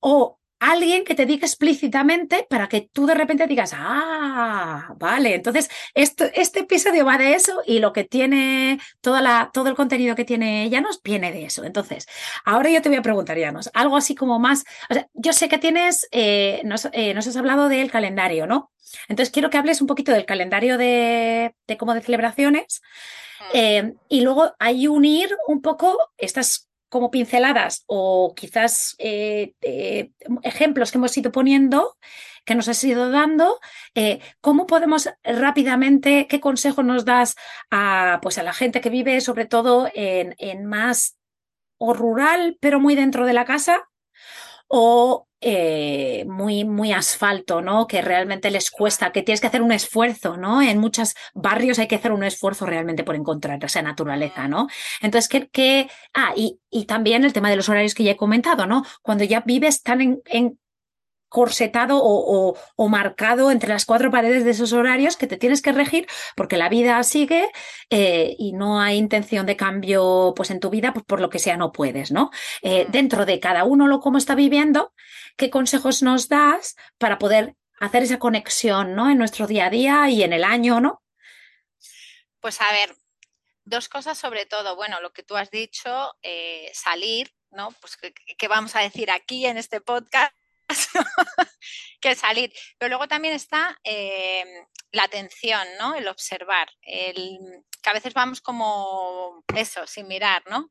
o alguien que te diga explícitamente para que tú de repente digas, ah, vale. Entonces, esto, este episodio va de eso y lo que tiene, toda la, todo el contenido que tiene Llanos viene de eso. Entonces, ahora yo te voy a preguntar, Llanos, algo así como más, o sea, yo sé que tienes, eh, nos, eh, nos, has hablado del calendario, ¿no? Entonces, quiero que hables un poquito del calendario de, de como de celebraciones. Mm. Eh, y luego hay unir un poco estas como pinceladas o quizás eh, eh, ejemplos que hemos ido poniendo, que nos has ido dando, eh, ¿cómo podemos rápidamente, qué consejo nos das a, pues a la gente que vive sobre todo en, en más o rural, pero muy dentro de la casa? o eh, muy, muy asfalto, ¿no? Que realmente les cuesta, que tienes que hacer un esfuerzo, ¿no? En muchos barrios hay que hacer un esfuerzo realmente por encontrar esa naturaleza, ¿no? Entonces, ¿qué, Ah, y, y, también el tema de los horarios que ya he comentado, ¿no? Cuando ya vives tan en, en corsetado o, o, marcado entre las cuatro paredes de esos horarios que te tienes que regir porque la vida sigue eh, y no hay intención de cambio pues en tu vida pues por lo que sea no puedes, ¿no? Eh, dentro de cada uno lo como está viviendo, ¿qué consejos nos das para poder hacer esa conexión, ¿no? En nuestro día a día y en el año, ¿no? Pues a ver, dos cosas sobre todo. Bueno, lo que tú has dicho, eh, salir, ¿no? Pues ¿qué vamos a decir aquí en este podcast (laughs) que salir. Pero luego también está eh, la atención, ¿no? El observar, el, que a veces vamos como eso, sin mirar, ¿no?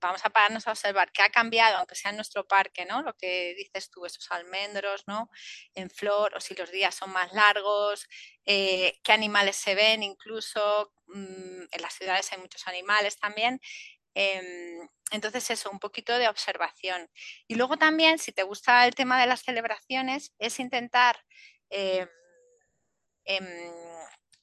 Vamos a pararnos a observar qué ha cambiado, aunque sea en nuestro parque, ¿no? Lo que dices tú, esos almendros, ¿no? En flor, o si los días son más largos, eh, qué animales se ven, incluso mm, en las ciudades hay muchos animales también. Em, entonces, eso, un poquito de observación. Y luego también, si te gusta el tema de las celebraciones, es intentar em, em,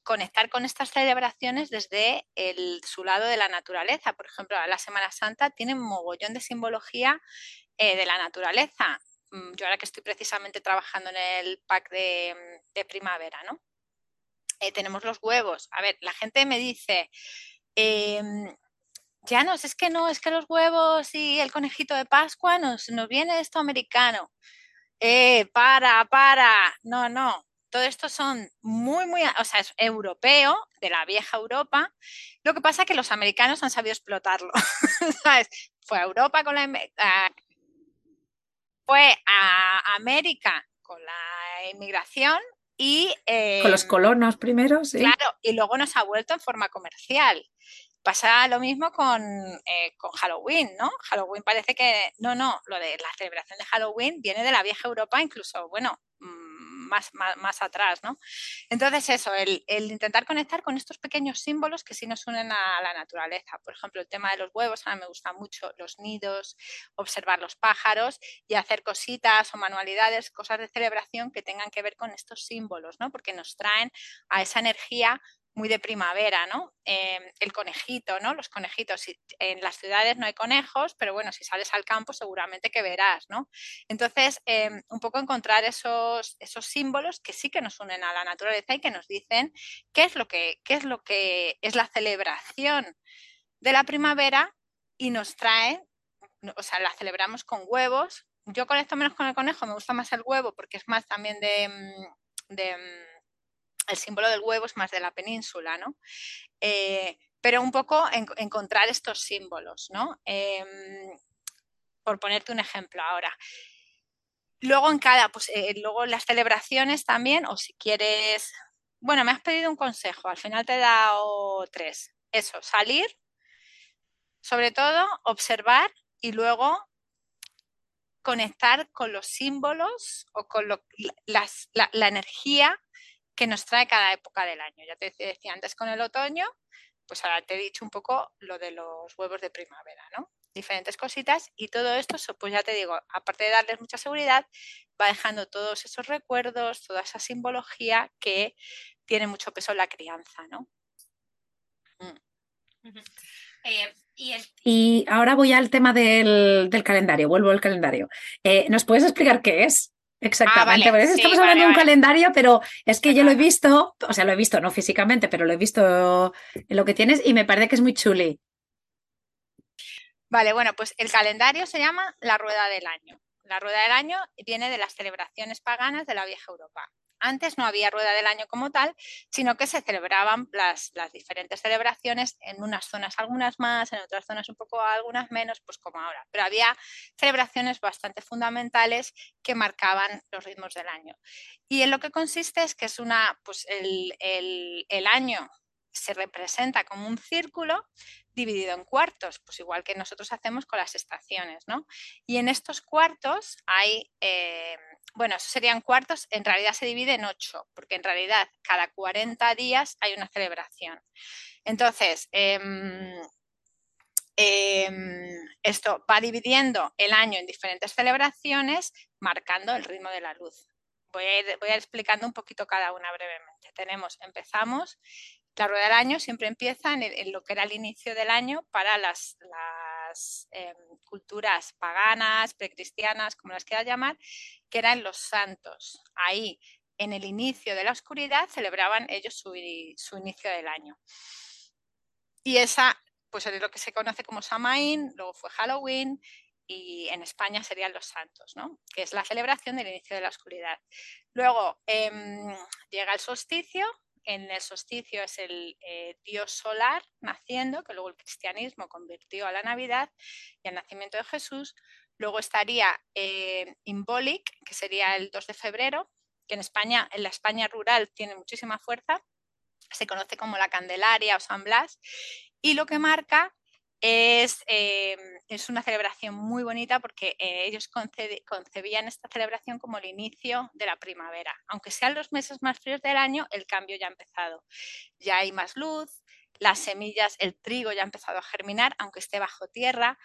conectar con estas celebraciones desde el, su lado de la naturaleza. Por ejemplo, la Semana Santa tiene un mogollón de simbología eh, de la naturaleza. Mm, yo ahora que estoy precisamente trabajando en el pack de, primavera, ¿no? Eh, tenemos los huevos. A ver, la gente me dice, ya no, es que no, es que los huevos y el conejito de Pascua nos, nos viene esto americano. Eh, para, para, no, no. Todo esto son muy, muy, o sea, es europeo, de la vieja Europa. Lo que pasa es que los americanos han sabido explotarlo. (laughs) ¿Sabes? Fue a Europa con la. fue a América con la inmigración y. con los em, colonos primero, sí. Claro, y luego nos ha vuelto en forma comercial. Pasa lo mismo con, eh, con, Halloween, ¿no? Halloween parece que, no, no, lo de la celebración de Halloween viene de la vieja Europa, incluso, bueno, mm, más, más, atrás, ¿no? Entonces eso, el, intentar conectar con estos pequeños símbolos que sí nos unen a la naturaleza. Por ejemplo, el tema de los huevos, a mí me gusta mucho los nidos, observar los pájaros y hacer cositas o manualidades, cosas de celebración que tengan que ver con estos símbolos, ¿no? Porque nos traen a esa energía muy de primavera, ¿no? Em, el conejito, ¿no? Los conejitos. En las ciudades no hay conejos, pero bueno, si sales al campo seguramente que verás, ¿no? Entonces, em, un poco encontrar esos, esos símbolos que sí que nos unen a la naturaleza y que nos dicen qué es lo que, qué es, lo que es la celebración de la primavera y nos trae, o sea, la celebramos con huevos. Yo conecto menos con el conejo, me gusta más el huevo porque es más también de, mm, mm, el símbolo del huevo es más de la península, ¿no? Eh, pero un poco encontrar estos símbolos, ¿no? Em, por ponerte un ejemplo ahora. Luego en cada, pues eh, luego las celebraciones también, o si quieres, bueno, me has pedido un consejo, al final te he dado tres. Eso, salir, sobre todo observar y luego conectar con los símbolos o con la energía que nos trae cada época del año. Ya te decía antes con el otoño, pues ahora te he dicho un poco lo de los huevos de primavera, ¿no? Diferentes cositas y todo esto, pues ya te digo, aparte de darles mucha seguridad, va dejando todos esos recuerdos, toda esa simbología que tiene mucho peso en la crianza, ¿no? Mm. Eh, y, ahora voy al tema del, calendario, vuelvo al calendario. Eh, ¿Nos puedes explicar qué es? Exactamente, ah, estamos hablando de un calendario, pero es que yo lo he visto, o sea, lo he visto, no físicamente, pero lo he visto en lo que tienes y me parece que es muy chuli. Vale, bueno, pues el calendario se llama la rueda del año. La rueda del año viene de las celebraciones paganas de la vieja Europa. Antes no había rueda del año como tal, sino que se celebraban las, diferentes celebraciones en unas zonas algunas más, en otras zonas un poco algunas menos, pues como ahora. Pero había celebraciones bastante fundamentales que marcaban los ritmos del año. Y en lo que consiste es que es una, pues el, año se representa como un círculo dividido en cuartos, pues igual que nosotros hacemos con las estaciones, ¿no? Y en estos cuartos hay, eh, bueno, esos serían cuartos, en realidad se divide en ocho, porque en realidad cada 40 días hay una celebración. Entonces, em, em, esto va dividiendo el año en diferentes celebraciones, marcando el ritmo de la luz. Voy a, ir, voy a ir explicando un poquito cada una brevemente. Tenemos, empezamos la rueda del año siempre empieza en, lo que era el inicio del año para las, em, culturas paganas, precristianas, como las quieras llamar, que eran los santos. Ahí, en el inicio de la oscuridad, celebraban ellos su, inicio del año. Y esa, pues es lo que se conoce como Samaín, luego fue Halloween, y en España serían los santos, ¿no? que es la celebración del inicio de la oscuridad. Luego em, llega el solsticio, en el solsticio es el eh, dios solar naciendo, que luego el cristianismo convirtió a la Navidad y al nacimiento de Jesús. Luego estaría eh, Imbolic, que sería el 2 de febrero, que en España, en la España rural tiene muchísima fuerza, se conoce como la Candelaria o San Blas, y lo que marca es, em, es, una celebración muy bonita porque eh, ellos concebían esta celebración como el inicio de la primavera. Aunque sean los meses más fríos del año, el cambio ya ha empezado. Ya hay más luz, las semillas, el trigo ya ha empezado a germinar, aunque esté bajo tierra.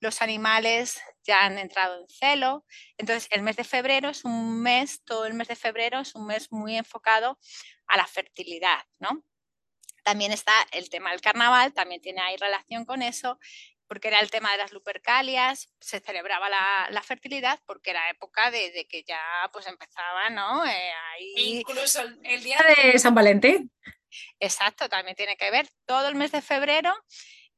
Los animales ya han entrado en celo. Entonces, el mes de febrero es un mes, todo el mes de febrero es un mes muy enfocado a la fertilidad, ¿no? También está el tema del carnaval, también tiene ahí relación con eso, porque era el tema de las lupercalias, se celebraba la, fertilidad porque era época de, que ya pues empezaba, ¿no? Eh, Incluso el, día de San Valentín. Exacto, también tiene que ver. Todo el mes de febrero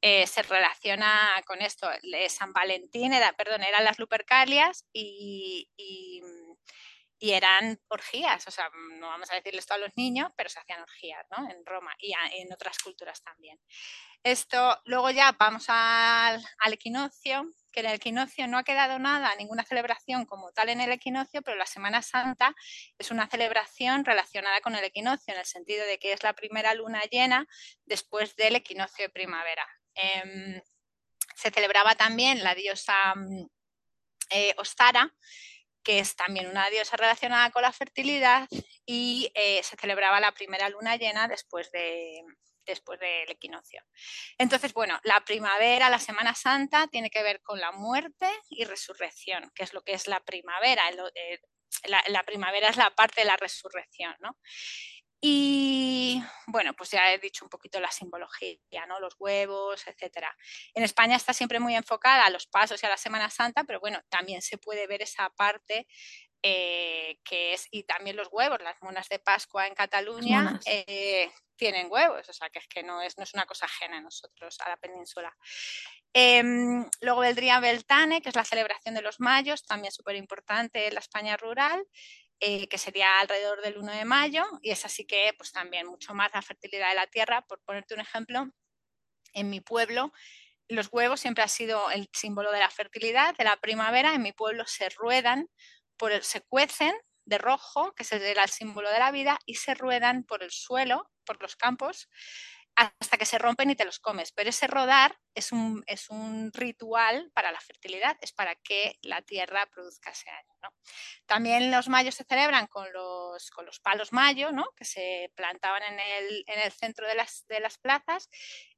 eh, se relaciona con esto. San Valentín era, perdón, eran las lupercalias y y eran orgías, o sea, no vamos a decirle esto a los niños, pero se hacían orgías, ¿no? En Roma y en otras culturas también. Esto, luego ya vamos al, equinoccio, que en el equinoccio no ha quedado nada, ninguna celebración como tal en el equinoccio, pero la Semana Santa es una celebración relacionada con el equinoccio, en el sentido de que es la primera luna llena después del equinoccio de primavera. Em, se celebraba también la diosa mm, eh, Ostara, que es también una diosa relacionada con la fertilidad y eh, se celebraba la primera luna llena después, de, después del equinoccio. Entonces, bueno, la primavera, la Semana Santa, tiene que ver con la muerte y resurrección, que es lo que es la primavera. Eh, la, la, primavera es la parte de la resurrección, ¿no? Y bueno, pues ya he dicho un poquito la simbología, ¿no? Los huevos, etcétera. En España está siempre muy enfocada a los pasos y a la Semana Santa, pero bueno, también se puede ver esa parte eh, que es, y también los huevos, las monas de Pascua en Cataluña eh, tienen huevos, o sea que es que no es, no es una cosa ajena a nosotros, a la península. Em, luego vendría Beltane, que es la celebración de los mayos, también súper importante en la España rural. Eh, que sería alrededor del 1 de mayo, y es así que pues también mucho más la fertilidad de la tierra. Por ponerte un ejemplo, en mi pueblo los huevos siempre ha sido el símbolo de la fertilidad, de la primavera. En mi pueblo se ruedan, por el, se cuecen de rojo, que es el símbolo de la vida, y se ruedan por el suelo, por los campos, hasta que se rompen y te los comes. Pero ese rodar es un, es un ritual para la fertilidad, es para que la tierra produzca ese año. También los mayos se celebran con los, con los palos mayo, ¿no? que se plantaban en el, en el centro de las, de las plazas,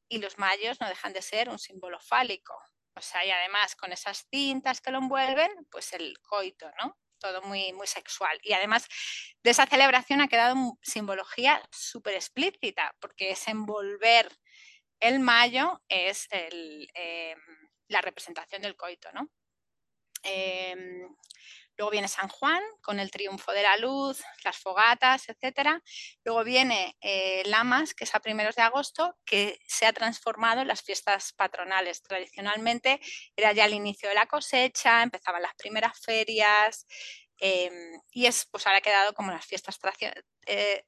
y los mayos no dejan de ser un símbolo fálico. O sea, y además con esas cintas que lo envuelven, pues el coito, ¿no? Todo muy, muy sexual. Y además de esa celebración ha quedado simbología súper explícita, porque es envolver el mayo, es em, la representación del coito, ¿no? Luego viene San Juan con el triunfo de la luz, las fogatas, etc. Luego viene eh, Lamas, que es a primeros de agosto, que se ha transformado en las fiestas patronales. Tradicionalmente era ya el inicio de la cosecha, empezaban las primeras ferias em, y es, pues ahora ha quedado como las fiestas, eh,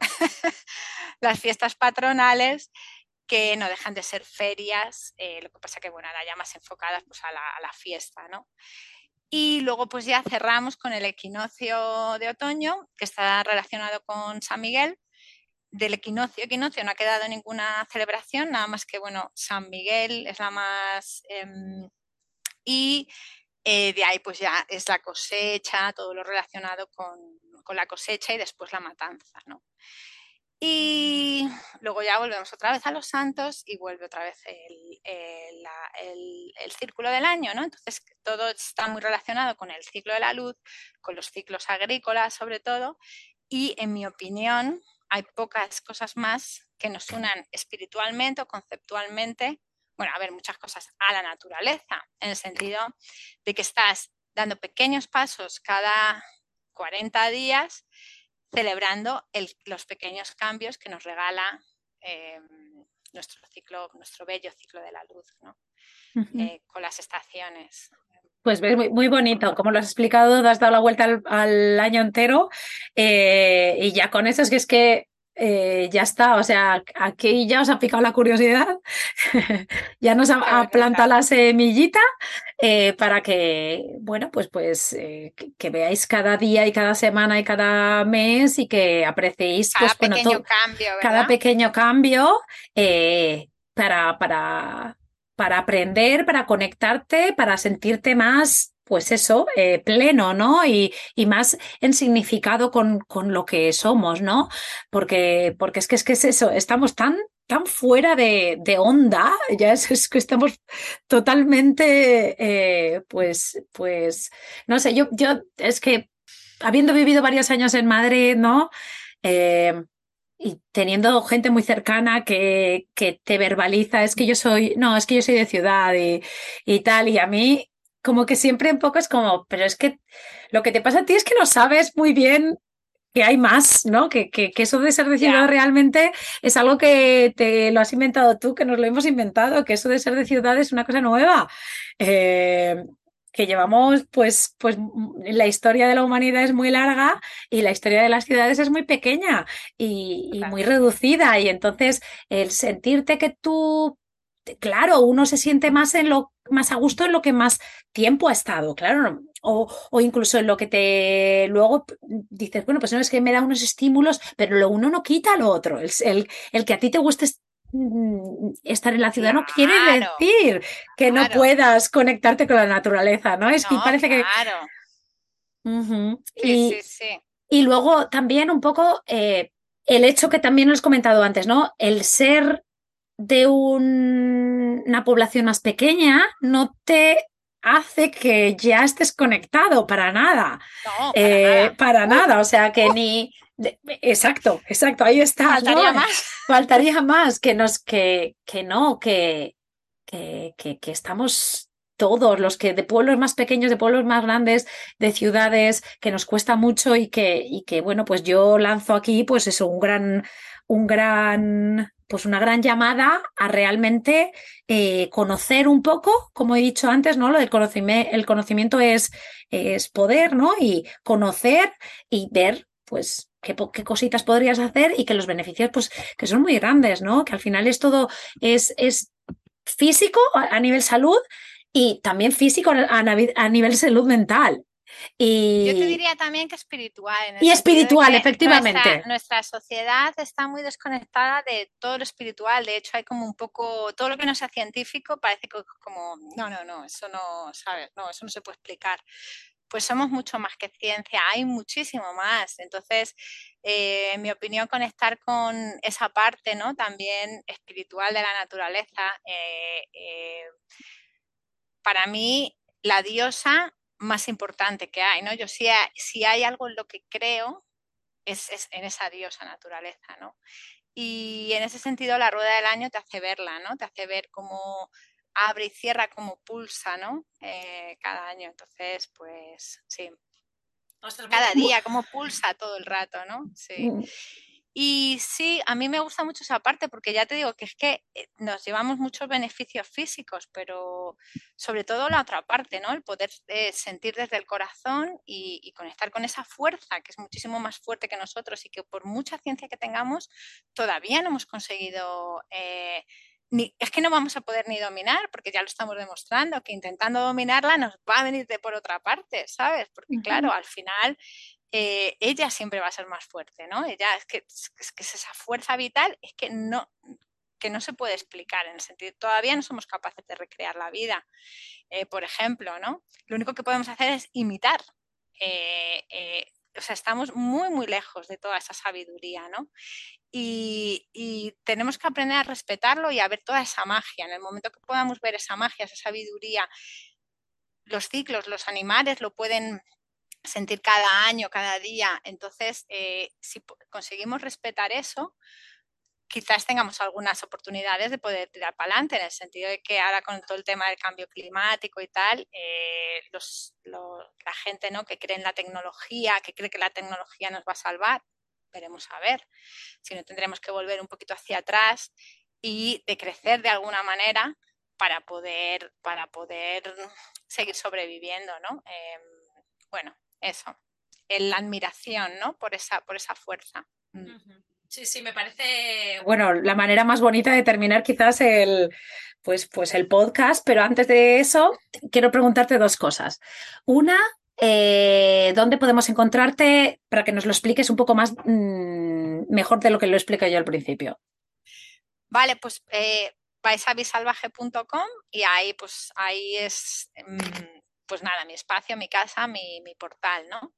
(laughs) patronales que no dejan de ser ferias, eh, lo que pasa que, bueno, ya más enfocadas pues, a, la, fiesta, ¿no? Y luego pues ya cerramos con el equinoccio de otoño, que está relacionado con San Miguel. Del equinoccio, equinoccio no ha quedado ninguna celebración, nada más que, bueno, San Miguel es la más... Em, y eh, de ahí pues ya es la cosecha, todo lo relacionado con, con la cosecha y después la matanza, ¿no? Y luego ya volvemos otra vez a los santos y vuelve otra vez el, círculo del año, ¿no? Entonces todo está muy relacionado con el ciclo de la luz, con los ciclos agrícolas sobre todo, y en mi opinión hay pocas cosas más que nos unan espiritualmente o conceptualmente, bueno, a ver, muchas cosas a la naturaleza, en el sentido de que estás dando pequeños pasos cada 40 días celebrando los pequeños cambios que nos regala eh, nuestro ciclo, nuestro bello ciclo de la luz, eh, con las estaciones. Pues ves, muy, bonito, como lo has explicado, has dado la vuelta al, año entero eh, y ya con eso es que es que eh, ya está, o sea, aquí ya os ha picado la curiosidad, (laughs) ya nos ha, plantado la semillita eh, para que, bueno, pues, pues eh, que, veáis cada día y cada semana y cada mes y que apreciéis cada pues, pequeño cambio, cada pequeño cambio para, para, para aprender, para conectarte, para sentirte más pues eso, eh, pleno, ¿no? Y, y, más en significado con, con, lo que somos, ¿no? Porque, porque es que es que es eso, estamos tan, tan fuera de, de onda, (laughs) ya es, que estamos totalmente, eh, pues, pues, no sé, yo, yo, es que habiendo vivido varios años en Madrid, ¿no? Eh, y teniendo gente muy cercana que, que, te verbaliza, es que yo soy, no, es que yo soy de ciudad y, y tal, y a mí como que siempre un poco es como, pero es que lo que te pasa a ti es que no sabes muy bien que hay más, ¿no? Que, que, eso de ser de ciudad realmente es algo que te lo has inventado tú, que nos lo hemos inventado, que eso de ser de ciudad es una cosa nueva. Eh, que llevamos, pues, pues la historia de la humanidad es muy larga y la historia de las ciudades es muy pequeña y, y muy reducida. Y entonces el sentirte que tú claro, uno se siente más en lo más a gusto en lo que más tiempo ha estado, claro, o, o, incluso en lo que te luego dices, bueno, pues no es que me da unos estímulos, pero lo uno no quita lo otro. El, el, el que a ti te guste mm, estar en la ciudad no quiere decir que no puedas conectarte con la naturaleza, ¿no? Es que parece que. y, sí, sí, y, luego también un poco eh, el hecho que también os he comentado antes, ¿no? El ser de una población más pequeña no te hace que ya estés conectado para nada. No, para, eh, nada. para nada. O sea que ni. exacto, exacto, ahí está. Faltaría más. Faltaría más que nos, que, que no, que, que, que, estamos todos, los que de pueblos más pequeños, de pueblos más grandes, de ciudades, que nos cuesta mucho y que, y que bueno, pues yo lanzo aquí, pues eso, un gran, un gran pues una gran llamada a realmente eh, conocer un poco, como he dicho antes, ¿no? Lo del conocimiento, el conocimiento es, es poder, ¿no? Y conocer y ver, pues, qué, qué, cositas podrías hacer y que los beneficios, pues, que son muy grandes, ¿no? Que al final es todo, es, es físico a, nivel salud y también físico a, a nivel salud mental. Y... Yo te diría también que espiritual. y espiritual, efectivamente. Nuestra, sociedad está muy desconectada de todo lo espiritual. De hecho, hay como un poco, todo lo que no sea científico parece como, no, no, no, eso no, ¿sabes? No, eso no se puede explicar. Pues somos mucho más que ciencia, hay muchísimo más. Entonces, eh, en mi opinión, conectar con esa parte, ¿no? También espiritual de la naturaleza. Eh, eh, para mí, la diosa más importante que hay, ¿no? Yo si hay, si hay algo en lo que creo, es, en esa diosa naturaleza, ¿no? Y en ese sentido la rueda del año te hace verla, ¿no? Te hace ver cómo abre y cierra como pulsa, ¿no? Eh, cada año. Entonces, pues sí. Cada día, como pulsa todo el rato, ¿no? Sí. Y sí, a mí me gusta mucho esa parte porque ya te digo que es que eh, nos llevamos muchos beneficios físicos, pero sobre todo la otra parte, ¿no? El poder eh, sentir desde el corazón y, conectar con esa fuerza que es muchísimo más fuerte que nosotros y que por mucha ciencia que tengamos todavía no hemos conseguido... Eh, ni, es que no vamos a poder ni dominar, porque ya lo estamos demostrando, que intentando dominarla nos va a venir de por otra parte, ¿sabes? Porque claro, al final eh, ella siempre va a ser más fuerte, ¿no? Ella es que, es esa fuerza vital, es que no, que no se puede explicar en el sentido, todavía no somos capaces de recrear la vida. Eh, por ejemplo, ¿no? Lo único que podemos hacer es imitar. Eh, o sea, estamos muy, muy lejos de toda esa sabiduría, ¿no? Y, y, tenemos que aprender a respetarlo y a ver toda esa magia. En el momento que podamos ver esa magia, esa sabiduría, los ciclos, los animales lo pueden sentir cada año, cada día. Entonces, eh, si conseguimos respetar eso, quizás tengamos algunas oportunidades de poder tirar para adelante, en el sentido de que ahora con todo el tema del cambio climático y tal, eh, la gente ¿no? que cree en la tecnología, que cree que la tecnología nos va a salvar, veremos a ver. Si no, tendremos que volver un poquito hacia atrás y de crecer de alguna manera para poder, para poder seguir sobreviviendo, ¿no? Em, bueno, eso, la admiración, ¿no? Por esa, por esa fuerza. Mm. Sí, sí, me parece, bueno, la manera más bonita de terminar quizás el, pues, pues el podcast, pero antes de eso, quiero preguntarte dos cosas. Una, eh, ¿dónde podemos encontrarte para que nos lo expliques un poco más mm, mejor de lo que lo explico yo al principio? Vale, pues eh, vais a bisalvaje.com y ahí, pues ahí es mm, pues nada, mi espacio, mi casa, mi, portal, ¿no?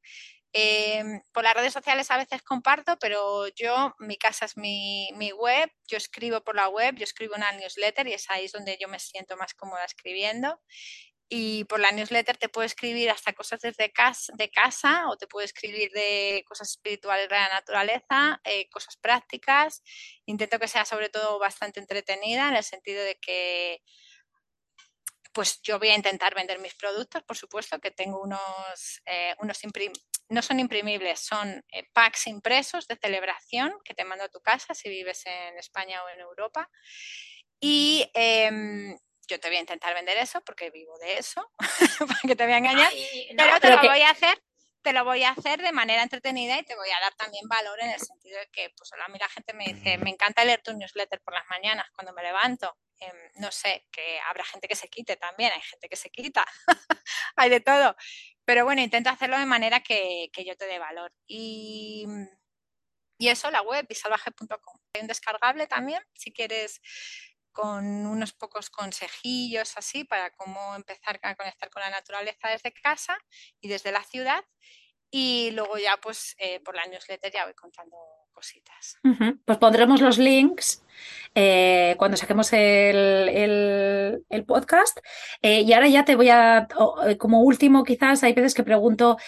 Em, por las redes sociales a veces comparto, pero yo, mi casa es mi, web, yo escribo por la web, yo escribo una newsletter y es ahí donde yo me siento más cómoda escribiendo. Y por la newsletter te puedo escribir hasta cosas desde casa, de casa o te puedo escribir de cosas espirituales de la naturaleza, eh, cosas prácticas. Intento que sea sobre todo bastante entretenida en el sentido de que pues yo voy a intentar vender mis productos, por supuesto, que tengo unos, eh, unos no son imprimibles, son eh, packs impresos de celebración que te mando a tu casa si vives en España o en Europa. Y em, yo te voy a intentar vender eso porque vivo de eso, (laughs) para que te voy a engañar, pero te lo voy a hacer te lo voy a hacer de manera entretenida y te voy a dar también valor en el sentido de que, pues a mí la gente me dice, me encanta leer tu newsletter por las mañanas cuando me levanto. Em, no sé, que habrá gente que se quite también, hay gente que se quita, (laughs) hay de todo. Pero bueno, intento hacerlo de manera que, yo te dé valor. Y, y eso, la web, bisalvaje.com. Hay un descargable también, si quieres con unos pocos consejillos así para cómo empezar a conectar con la naturaleza desde casa y desde la ciudad. Y luego ya pues eh, por la newsletter ya voy contando cositas. Pues pondremos los links eh, cuando saquemos el, podcast. Eh, y ahora ya te voy a, eh, como último quizás, hay veces que pregunto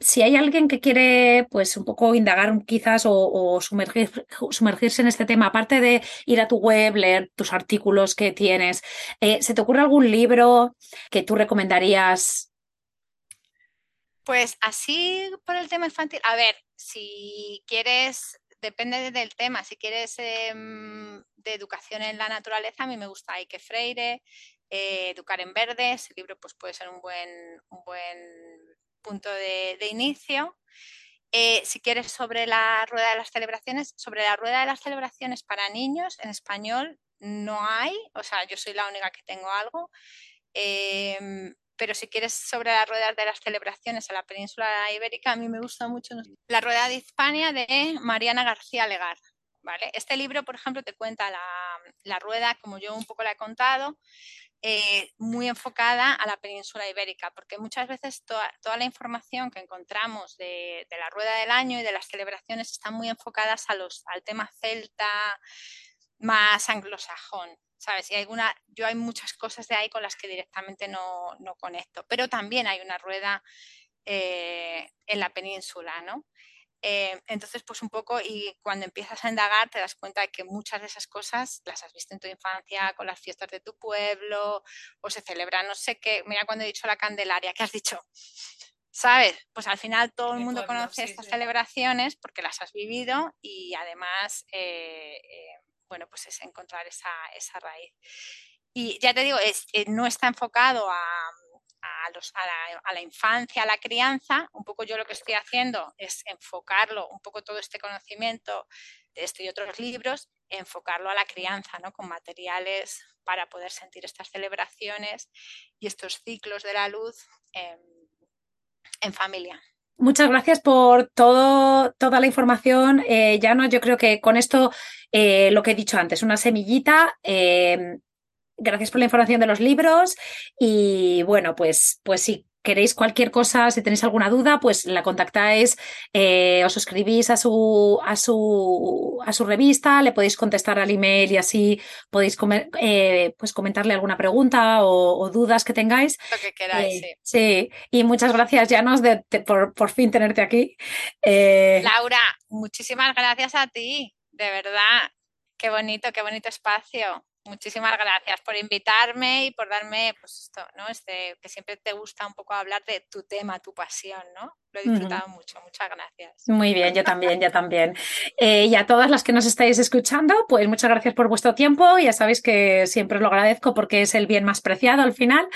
si hay alguien que quiere pues un poco indagar quizás o, sumergirse en este tema, aparte de ir a tu web, leer tus artículos que tienes, ¿se te ocurre algún libro que tú recomendarías? Pues así por el tema infantil, a ver, si quieres depende del tema. Si quieres em, de educación en la naturaleza, a mí me gusta Ike Freire, eh, Educar en Verde, ese libro pues, puede ser un buen, un buen punto de, inicio. Eh, si quieres sobre la rueda de las celebraciones, sobre la rueda de las celebraciones para niños en español no hay, o sea, yo soy la única que tengo algo. Em, pero si quieres sobre las ruedas de las celebraciones a la península ibérica, a mí me gusta mucho La Rueda de Hispania de Mariana García Legar. ¿vale? Este libro, por ejemplo, te cuenta la, rueda, como yo un poco la he contado, eh, muy enfocada a la península ibérica, porque muchas veces toda, la información que encontramos de, de, la rueda del año y de las celebraciones están muy enfocadas a los, al tema celta, más anglosajón. ¿Sabes? Y alguna, yo hay muchas cosas de ahí con las que directamente no, conecto, pero también hay una rueda eh, en la península, ¿no? Eh, entonces, pues un poco, y cuando empiezas a indagar te das cuenta de que muchas de esas cosas las has visto en tu infancia, con las fiestas de tu pueblo, o se celebran no sé qué. Mira cuando he dicho la Candelaria, ¿qué has dicho? ¿Sabes? Pues al final todo el mundo conoce estas celebraciones porque las has vivido y además, eh, eh, bueno, pues es encontrar esa, esa, raíz. Y ya te digo, es, no está enfocado a, a, la, infancia, a la crianza, un poco yo lo que estoy haciendo es enfocarlo, un poco todo este conocimiento de este y otros libros, enfocarlo a la crianza, ¿no? Con materiales para poder sentir estas celebraciones y estos ciclos de la luz en, familia. Muchas gracias por todo, toda la información. Eh, ya no, yo creo que con esto, eh, lo que he dicho antes, una semillita, eh, Gracias por la información de los libros y bueno, pues, pues si queréis cualquier cosa, si tenéis alguna duda, pues la contactáis, eh, os suscribís a su, a, su, a su revista, le podéis contestar al email y así podéis eh, pues comentarle alguna pregunta o, dudas que tengáis. Lo que queráis, eh, sí. y muchas gracias, Janos, de, por, por, fin tenerte aquí. Laura, muchísimas gracias a ti, de verdad. Qué bonito, qué bonito espacio. Muchísimas gracias por invitarme y por darme, pues esto, ¿no? Este, que siempre te gusta un poco hablar de tu tema, tu pasión, ¿no? Lo he disfrutado mucho, muchas gracias. Muy bien, yo también, yo también. Eh, y a todas las que nos estáis escuchando, pues muchas gracias por vuestro tiempo. Ya sabéis que siempre os lo agradezco porque es el bien más preciado al final.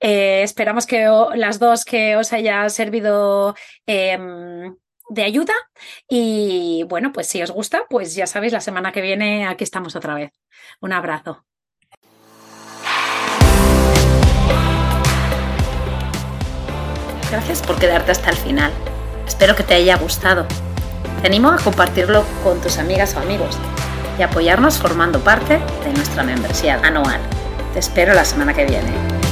Eh, esperamos que las dos que os haya servido em, de ayuda. Y bueno, pues si os gusta, pues ya sabéis, la semana que viene aquí estamos otra vez. Un abrazo. Gracias por quedarte hasta el final. Espero que te haya gustado. Te animo a compartirlo con tus amigas o amigos y apoyarnos formando parte de nuestra membresía anual. Te espero la semana que viene.